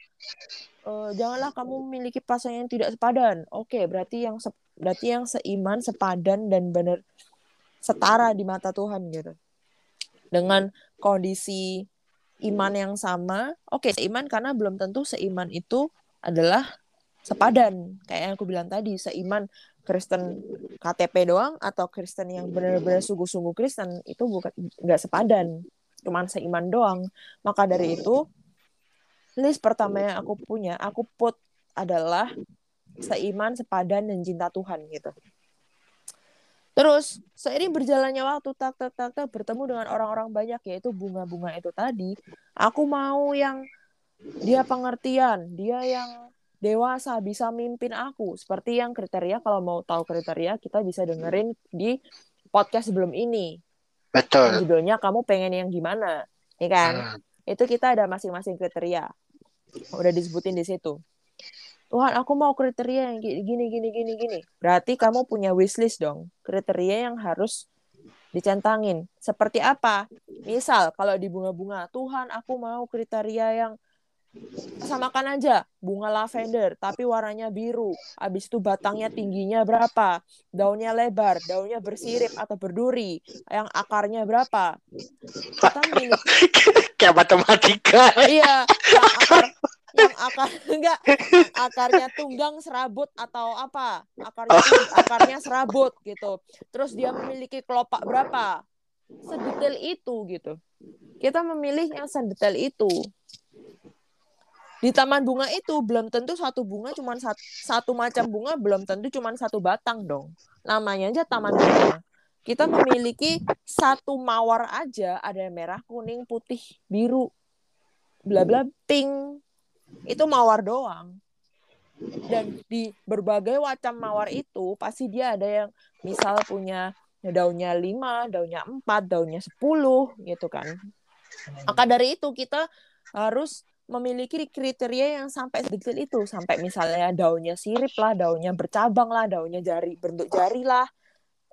uh, janganlah kamu memiliki pasangan yang tidak sepadan oke okay, berarti yang berarti yang seiman sepadan dan benar setara di mata Tuhan gitu. Dengan kondisi iman yang sama, oke okay, seiman karena belum tentu seiman itu adalah sepadan. Kayak yang aku bilang tadi, seiman Kristen KTP doang atau Kristen yang benar-benar sungguh-sungguh Kristen itu bukan nggak sepadan, cuman seiman doang. Maka dari itu list pertama yang aku punya, aku put adalah seiman, sepadan dan cinta Tuhan gitu. Terus seiring berjalannya waktu tak tak tak tak bertemu dengan orang-orang banyak yaitu bunga-bunga itu tadi, aku mau yang dia pengertian, dia yang dewasa bisa mimpin aku. Seperti yang kriteria kalau mau tahu kriteria kita bisa dengerin di podcast sebelum ini. Betul. Judulnya kamu pengen yang gimana, ya kan? Hmm. Itu kita ada masing-masing kriteria. Udah disebutin di situ. Tuhan, aku mau kriteria yang gini, gini, gini, gini. Berarti kamu punya wishlist dong. Kriteria yang harus dicentangin. Seperti apa? Misal, kalau di bunga-bunga, Tuhan, aku mau kriteria yang samakan aja. Bunga lavender tapi warnanya biru. Habis itu batangnya tingginya berapa? Daunnya lebar daunnya bersirip atau berduri. Yang akarnya berapa? Kita milih Kayak matematika. iya yang akar yang akar enggak. Akarnya tunggang serabut atau apa? Akarnya akarnya serabut gitu. Terus dia memiliki kelopak berapa? Sedetail itu gitu. Kita memilih yang sedetail itu di taman bunga itu belum tentu satu bunga cuma satu, satu macam bunga belum tentu cuma satu batang dong. Namanya aja taman bunga. Kita memiliki satu mawar aja ada yang merah kuning putih biru bla bla pink. Itu mawar doang. Dan di berbagai macam mawar itu pasti dia ada yang misal punya daunnya lima daunnya empat daunnya sepuluh gitu kan. Maka dari itu kita harus memiliki kriteria yang sampai sedetail itu. Sampai misalnya daunnya sirip lah daunnya bercabang lah daunnya jari bentuk jari lah.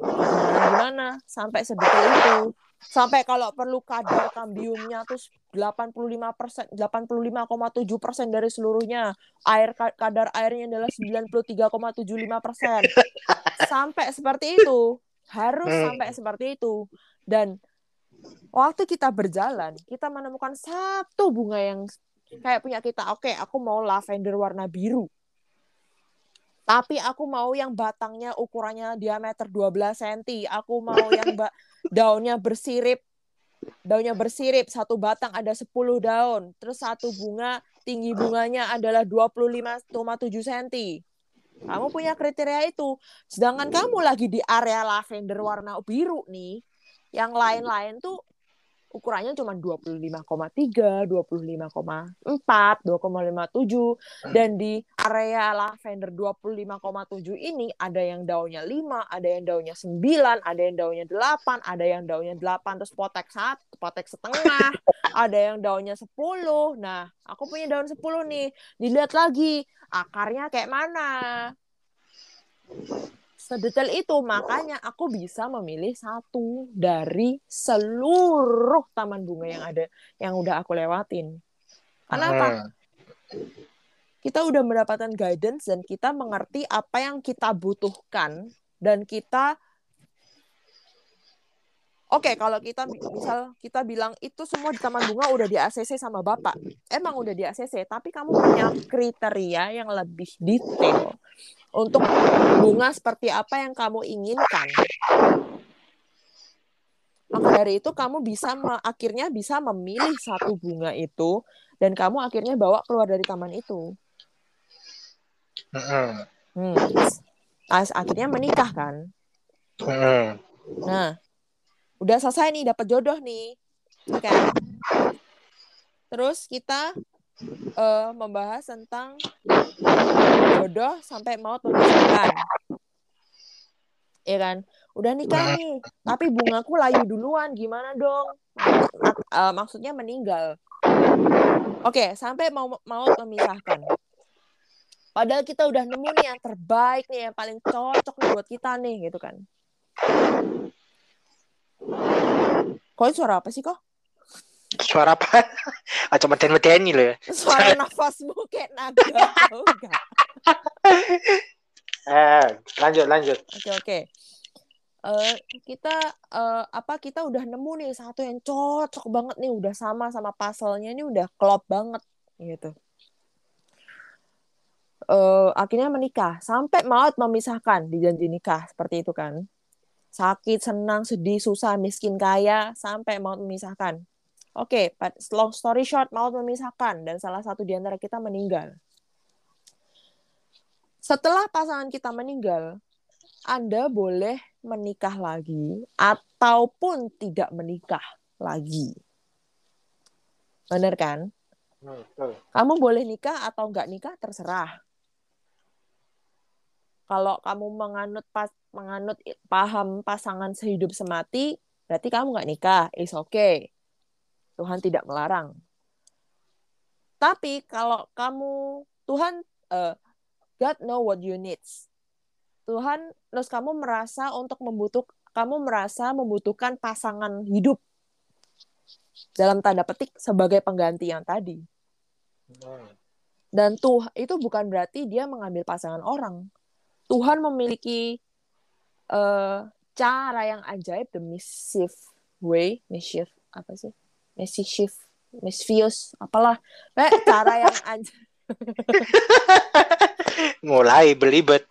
Gimana gimana? Sampai sedetail itu. Sampai kalau perlu kadar kambiumnya tuh 85 persen 85,7 persen dari seluruhnya. Air kadar airnya adalah 93,75 persen. Sampai seperti itu. Harus sampai seperti itu. Dan waktu kita berjalan kita menemukan satu bunga yang kayak punya kita oke okay, aku mau lavender warna biru. Tapi aku mau yang batangnya ukurannya diameter 12 cm aku mau yang ba daunnya bersirip daunnya bersirip. Satu batang ada 10 daun. Terus satu bunga tinggi bunganya adalah 25,7 cm kamu punya kriteria itu. Sedangkan kamu lagi di area lavender warna biru nih yang lain-lain tuh ukurannya cuma 25,3, 25,4, 2,57 dan di area lavender 25,7 ini ada yang daunnya 5, ada yang daunnya 9, ada yang daunnya 8, ada yang daunnya 8 terus potek satu, potek setengah, ada yang daunnya 10. Nah, aku punya daun 10 nih. Dilihat lagi akarnya kayak mana sedetail itu makanya aku bisa memilih satu dari seluruh taman bunga yang ada yang udah aku lewatin. Kenapa kita udah mendapatkan guidance dan kita mengerti apa yang kita butuhkan dan kita Oke, okay, kalau kita misal kita bilang itu semua di taman bunga udah di ACC sama Bapak. Emang udah di ACC, tapi kamu punya kriteria yang lebih detail untuk bunga seperti apa yang kamu inginkan. Maka dari itu kamu bisa akhirnya bisa memilih satu bunga itu dan kamu akhirnya bawa keluar dari taman itu. Hmm. Akhirnya menikah kan? Nah, udah selesai nih dapat jodoh nih okay. terus kita uh, membahas tentang jodoh sampai mau memisahkan ya kan udah nikah nih tapi bungaku layu duluan gimana dong Mak uh, maksudnya meninggal oke okay, sampai mau mau memisahkan padahal kita udah nemu nih yang terbaik nih yang paling cocok nih buat kita nih gitu kan Kok suara apa sih kok? Suara apa? Atau meten-meten loh ya. Suara nafasmu kayak naga tau enggak? Eh, lanjut lanjut. Oke okay, oke. Okay. Uh, kita uh, apa kita udah nemu nih satu yang cocok banget nih udah sama sama puzzle-nya ini udah klop banget gitu. Uh, akhirnya menikah sampai maut memisahkan di janji nikah seperti itu kan sakit, senang, sedih, susah, miskin, kaya, sampai mau memisahkan. Oke, okay, long story short, mau memisahkan dan salah satu di antara kita meninggal. Setelah pasangan kita meninggal, Anda boleh menikah lagi ataupun tidak menikah lagi. Bener kan? Hmm, Kamu boleh nikah atau nggak nikah terserah. Kalau kamu menganut pas menganut paham pasangan sehidup semati, berarti kamu nggak nikah. Is okay. Tuhan tidak melarang. Tapi kalau kamu Tuhan uh, God know what you needs. Tuhan terus kamu merasa untuk membutuh kamu merasa membutuhkan pasangan hidup dalam tanda petik sebagai pengganti yang tadi. Dan tuh itu bukan berarti dia mengambil pasangan orang. Tuhan memiliki uh, cara yang ajaib, the mischief way, mischief apa sih? Mischief, mischievous, apalah. Cara yang ajaib. Mulai belibet.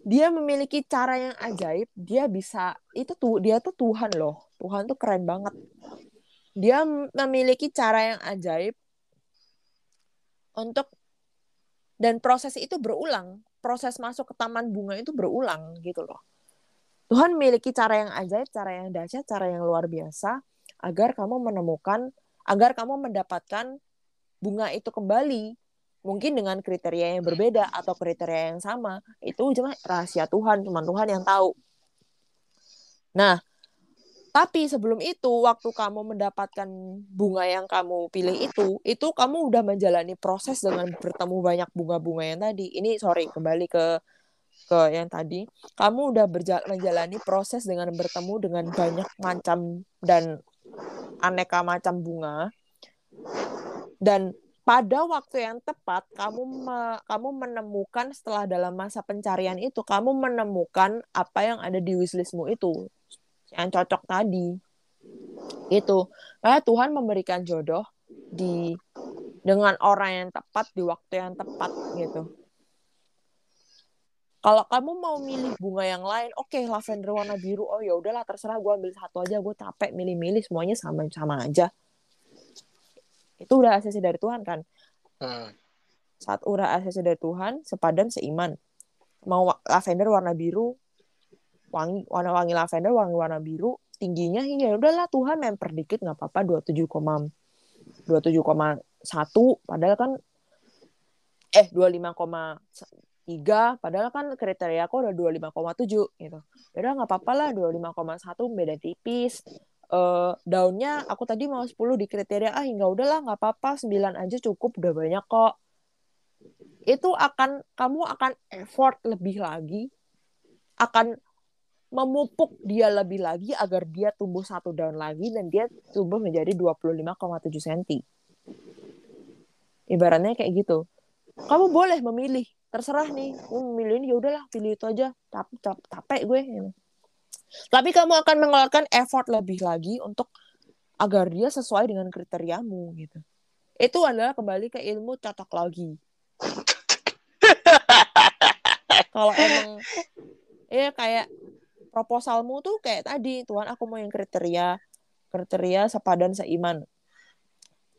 dia memiliki cara yang ajaib. Dia bisa itu tuh dia tuh Tuhan loh. Tuhan tuh keren banget. Dia memiliki cara yang ajaib untuk dan proses itu berulang. Proses masuk ke taman bunga itu berulang gitu loh. Tuhan memiliki cara yang ajaib, cara yang dahsyat, cara yang luar biasa agar kamu menemukan, agar kamu mendapatkan bunga itu kembali. Mungkin dengan kriteria yang berbeda atau kriteria yang sama. Itu cuma rahasia Tuhan cuma Tuhan yang tahu. Nah tapi sebelum itu waktu kamu mendapatkan bunga yang kamu pilih itu itu kamu udah menjalani proses dengan bertemu banyak bunga-bunga yang tadi. Ini sorry kembali ke ke yang tadi. Kamu udah menjalani proses dengan bertemu dengan banyak macam dan aneka macam bunga dan pada waktu yang tepat kamu me, kamu menemukan setelah dalam masa pencarian itu kamu menemukan apa yang ada di wishlistmu itu yang cocok tadi. Itu karena Tuhan memberikan jodoh di dengan orang yang tepat di waktu yang tepat gitu. Kalau kamu mau milih bunga yang lain oke okay, lavender warna biru oh ya udahlah terserah gue ambil satu aja gue capek milih-milih semuanya sama sama aja itu udah asasi dari Tuhan kan? Hmm. saat udah asasi dari Tuhan sepadan seiman. Mau lavender warna biru wangi warna wangi lavender wangi warna biru tingginya hingga ya udahlah Tuhan memper dikit nggak apa-apa dua tujuh koma dua tujuh koma satu padahal kan eh dua lima koma tiga padahal kan kriteria aku udah dua lima koma tujuh gitu. Ya udah nggak apa-apa lah dua lima koma satu beda tipis uh, daunnya aku tadi mau 10 di kriteria ah hingga udahlah nggak apa-apa 9 aja cukup udah banyak kok itu akan kamu akan effort lebih lagi akan memupuk dia lebih lagi agar dia tumbuh satu daun lagi dan dia tumbuh menjadi 25,7 cm. Ibaratnya kayak gitu. Kamu boleh memilih, terserah nih. Kamu memilih ini ya udahlah pilih itu aja. Tapi capek gue. Tapi kamu akan mengeluarkan effort lebih lagi untuk agar dia sesuai dengan kriteriamu gitu. Itu adalah kembali ke ilmu cocok lagi. Kalau emang ya kayak proposalmu tuh kayak tadi, Tuhan aku mau yang kriteria kriteria sepadan seiman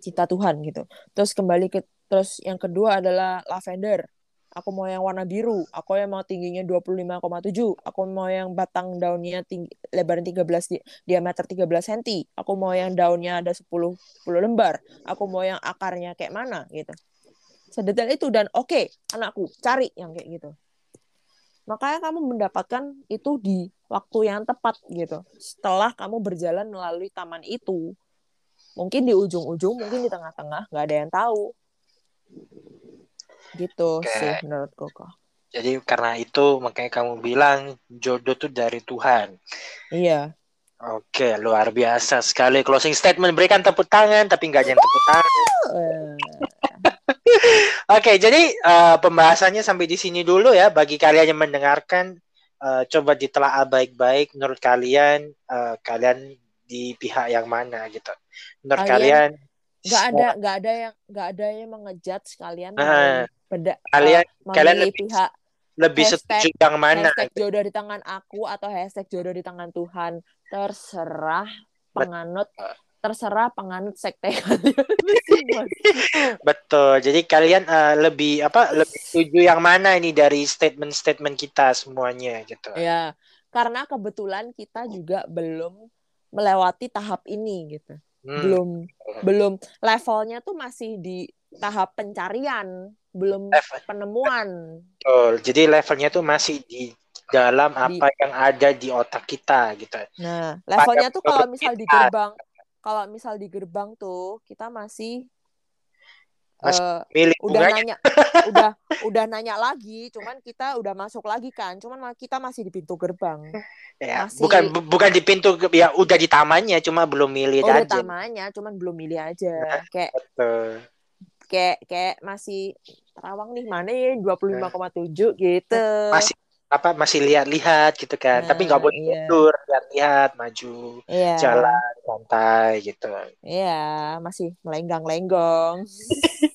cita Tuhan gitu. Terus kembali ke terus yang kedua adalah lavender aku mau yang warna biru, aku yang mau tingginya 25,7, aku mau yang batang daunnya tinggi, lebaran 13 di, diameter 13 cm, aku mau yang daunnya ada 10 10 lembar, aku mau yang akarnya kayak mana gitu. Sedetail itu dan oke, okay, anakku cari yang kayak gitu. Makanya kamu mendapatkan itu di waktu yang tepat gitu. Setelah kamu berjalan melalui taman itu. Mungkin di ujung-ujung, mungkin di tengah-tengah, nggak ada yang tahu gitu okay. sih menurutku kok jadi karena itu makanya kamu bilang jodoh tuh dari Tuhan iya Oke, luar biasa sekali closing statement. Berikan tepuk tangan, tapi nggak jangan tepuk tangan. Oke, jadi uh, pembahasannya sampai di sini dulu ya. Bagi kalian yang mendengarkan, uh, coba ditelaah baik-baik. Menurut kalian, uh, kalian di pihak yang mana gitu? Menurut kalian, nggak ada nggak ada yang nggak ada yang mengejat sekalian. Uh, beda kalian uh, kalian lebih pihak lebih hashtag, setuju yang mana hashtag jodoh di tangan aku atau hashtag jodoh di tangan Tuhan terserah penganut terserah penganut sekte kalian Betul. Jadi kalian uh, lebih apa lebih setuju yang mana ini dari statement-statement kita semuanya gitu. Ya, karena kebetulan kita juga belum melewati tahap ini gitu. Hmm. Belum belum levelnya tuh masih di tahap pencarian, belum Level. penemuan. Betul. Jadi levelnya tuh masih di dalam apa di... yang ada di otak kita gitu. Nah, levelnya Pada tuh kalau misal di gerbang, kalau misal di gerbang tuh kita masih uh, udah nanya udah udah nanya lagi cuman kita udah masuk lagi kan cuman kita masih di pintu gerbang ya, masih... bukan bu, bukan di pintu ya udah di tamannya cuma belum milih oh, aja tamannya cuman belum milih aja nah, kayak betul. Kayak kayak masih terawang nih mana ya 25,7 nah. gitu masih apa masih lihat-lihat gitu kan nah, tapi nggak boleh iya. mundur lihat-lihat maju iya. jalan santai gitu iya masih melenggang-lenggong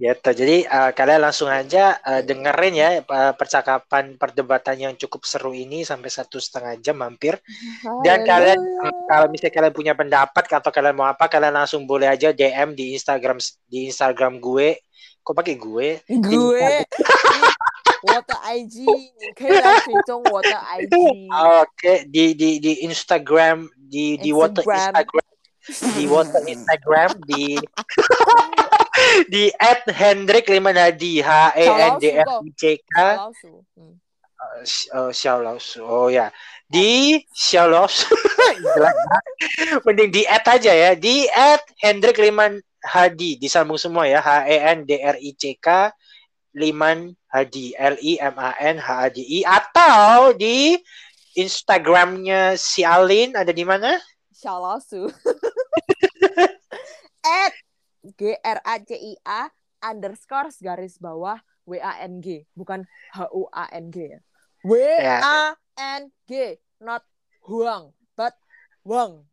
gitu jadi uh, kalian langsung aja uh, dengerin ya uh, percakapan perdebatan yang cukup seru ini sampai satu setengah jam mampir dan kalian kalau misalnya kalian punya pendapat atau kalian mau apa kalian langsung boleh aja DM di Instagram di Instagram gue kok pakai gue gue 我的 IG，你可以来追踪我的 IG。OK，di di di Instagram di di water Instagram di WhatsApp Instagram di di at Hendrik Limanadi H E N D r I C K. Shalos hmm. uh, uh, oh ya. Di shalos mending di at aja ya. Di at Hendrik lima Hadi disambung semua ya. H E N D R I C K Liman Hadi L I M A N H A D I. Atau di Instagramnya si Alin ada di mana? Shalasu. At G R A C I A underscore garis bawah W A N G bukan H U A N G ya. W A N G not Huang but Wang.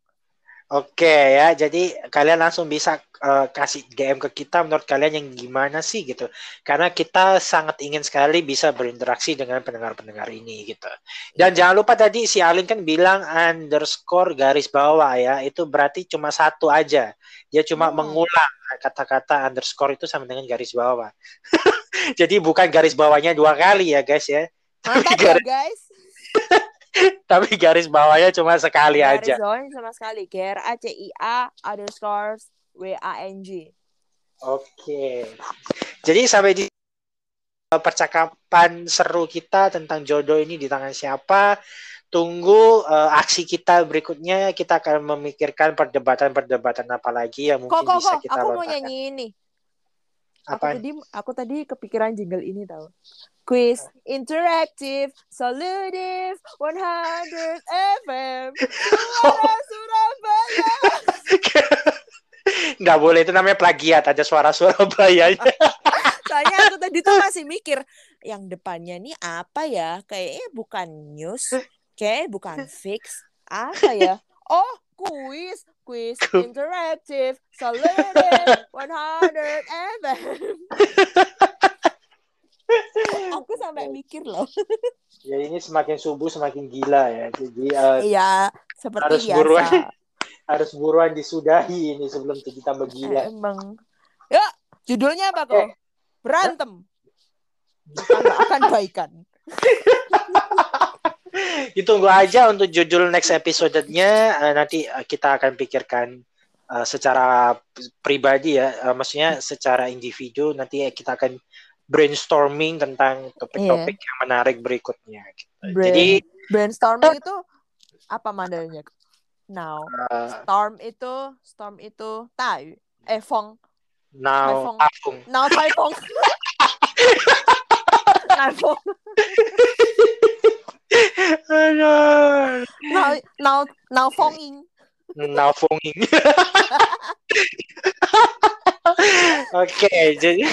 Oke ya, jadi kalian langsung bisa uh, kasih DM ke kita menurut kalian yang gimana sih gitu. Karena kita sangat ingin sekali bisa berinteraksi dengan pendengar-pendengar ini gitu. Dan jangan lupa tadi si Alin kan bilang underscore garis bawah ya, itu berarti cuma satu aja. Dia cuma hmm. mengulang kata-kata underscore itu sama dengan garis bawah. jadi bukan garis bawahnya dua kali ya guys ya. Mantap ya guys. Tapi garis bawahnya cuma sekali garis aja. Garis bawahnya cuma sekali. G R A C I A underscore W A N G. Oke. Jadi sampai di percakapan seru kita tentang jodoh ini di tangan siapa. Tunggu uh, aksi kita berikutnya. Kita akan memikirkan perdebatan-perdebatan apa lagi yang mungkin kok, kok, bisa kok. kita Aku mau nyanyi ini. Apa? Aku tadi aku tadi kepikiran jingle ini tahu. Quiz interaktif, solutif, 100 FM, Surabaya. Nggak boleh itu namanya plagiat aja suara Surabaya. Soalnya aku tadi tuh masih mikir yang depannya nih apa ya? Kayaknya bukan news, kayak bukan fix, apa ya? Oh, quiz, quiz interaktif, solutif, 100 FM aku sampai mikir loh ya ini semakin subuh semakin gila ya jadi uh, iya seperti harus biasa buruan harus buruan disudahi ini sebelum jadi tambah gila emang ya judulnya apa kok berantem kita akan baikan ditunggu aja untuk judul next episode-nya uh, nanti kita akan pikirkan uh, secara pribadi ya uh, maksudnya secara individu nanti kita akan brainstorming tentang topik-topik yeah. yang menarik berikutnya. Gitu. Brain, Jadi brainstorming itu apa modelnya? Now, uh, storm itu storm itu tai eh fong. Now, typhoon. Now typhoon. typhoon. now now now fonging. Now fonging. Oke, jadi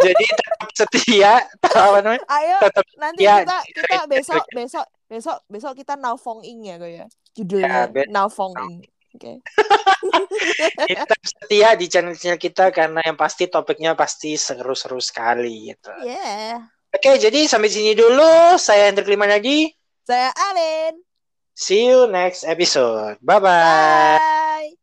jadi tetap setia apa namanya? Ayo tetap nanti setia. kita kita besok besok besok besok kita in ya ya. Judulnya ya, in. Oke. Okay. kita setia di channel-channel kita karena yang pasti topiknya pasti seru-seru sekali gitu. Yeah. Oke, jadi sampai sini dulu. Saya Hendrik Limanadi. Saya Alin. See you next episode. Bye-bye. bye bye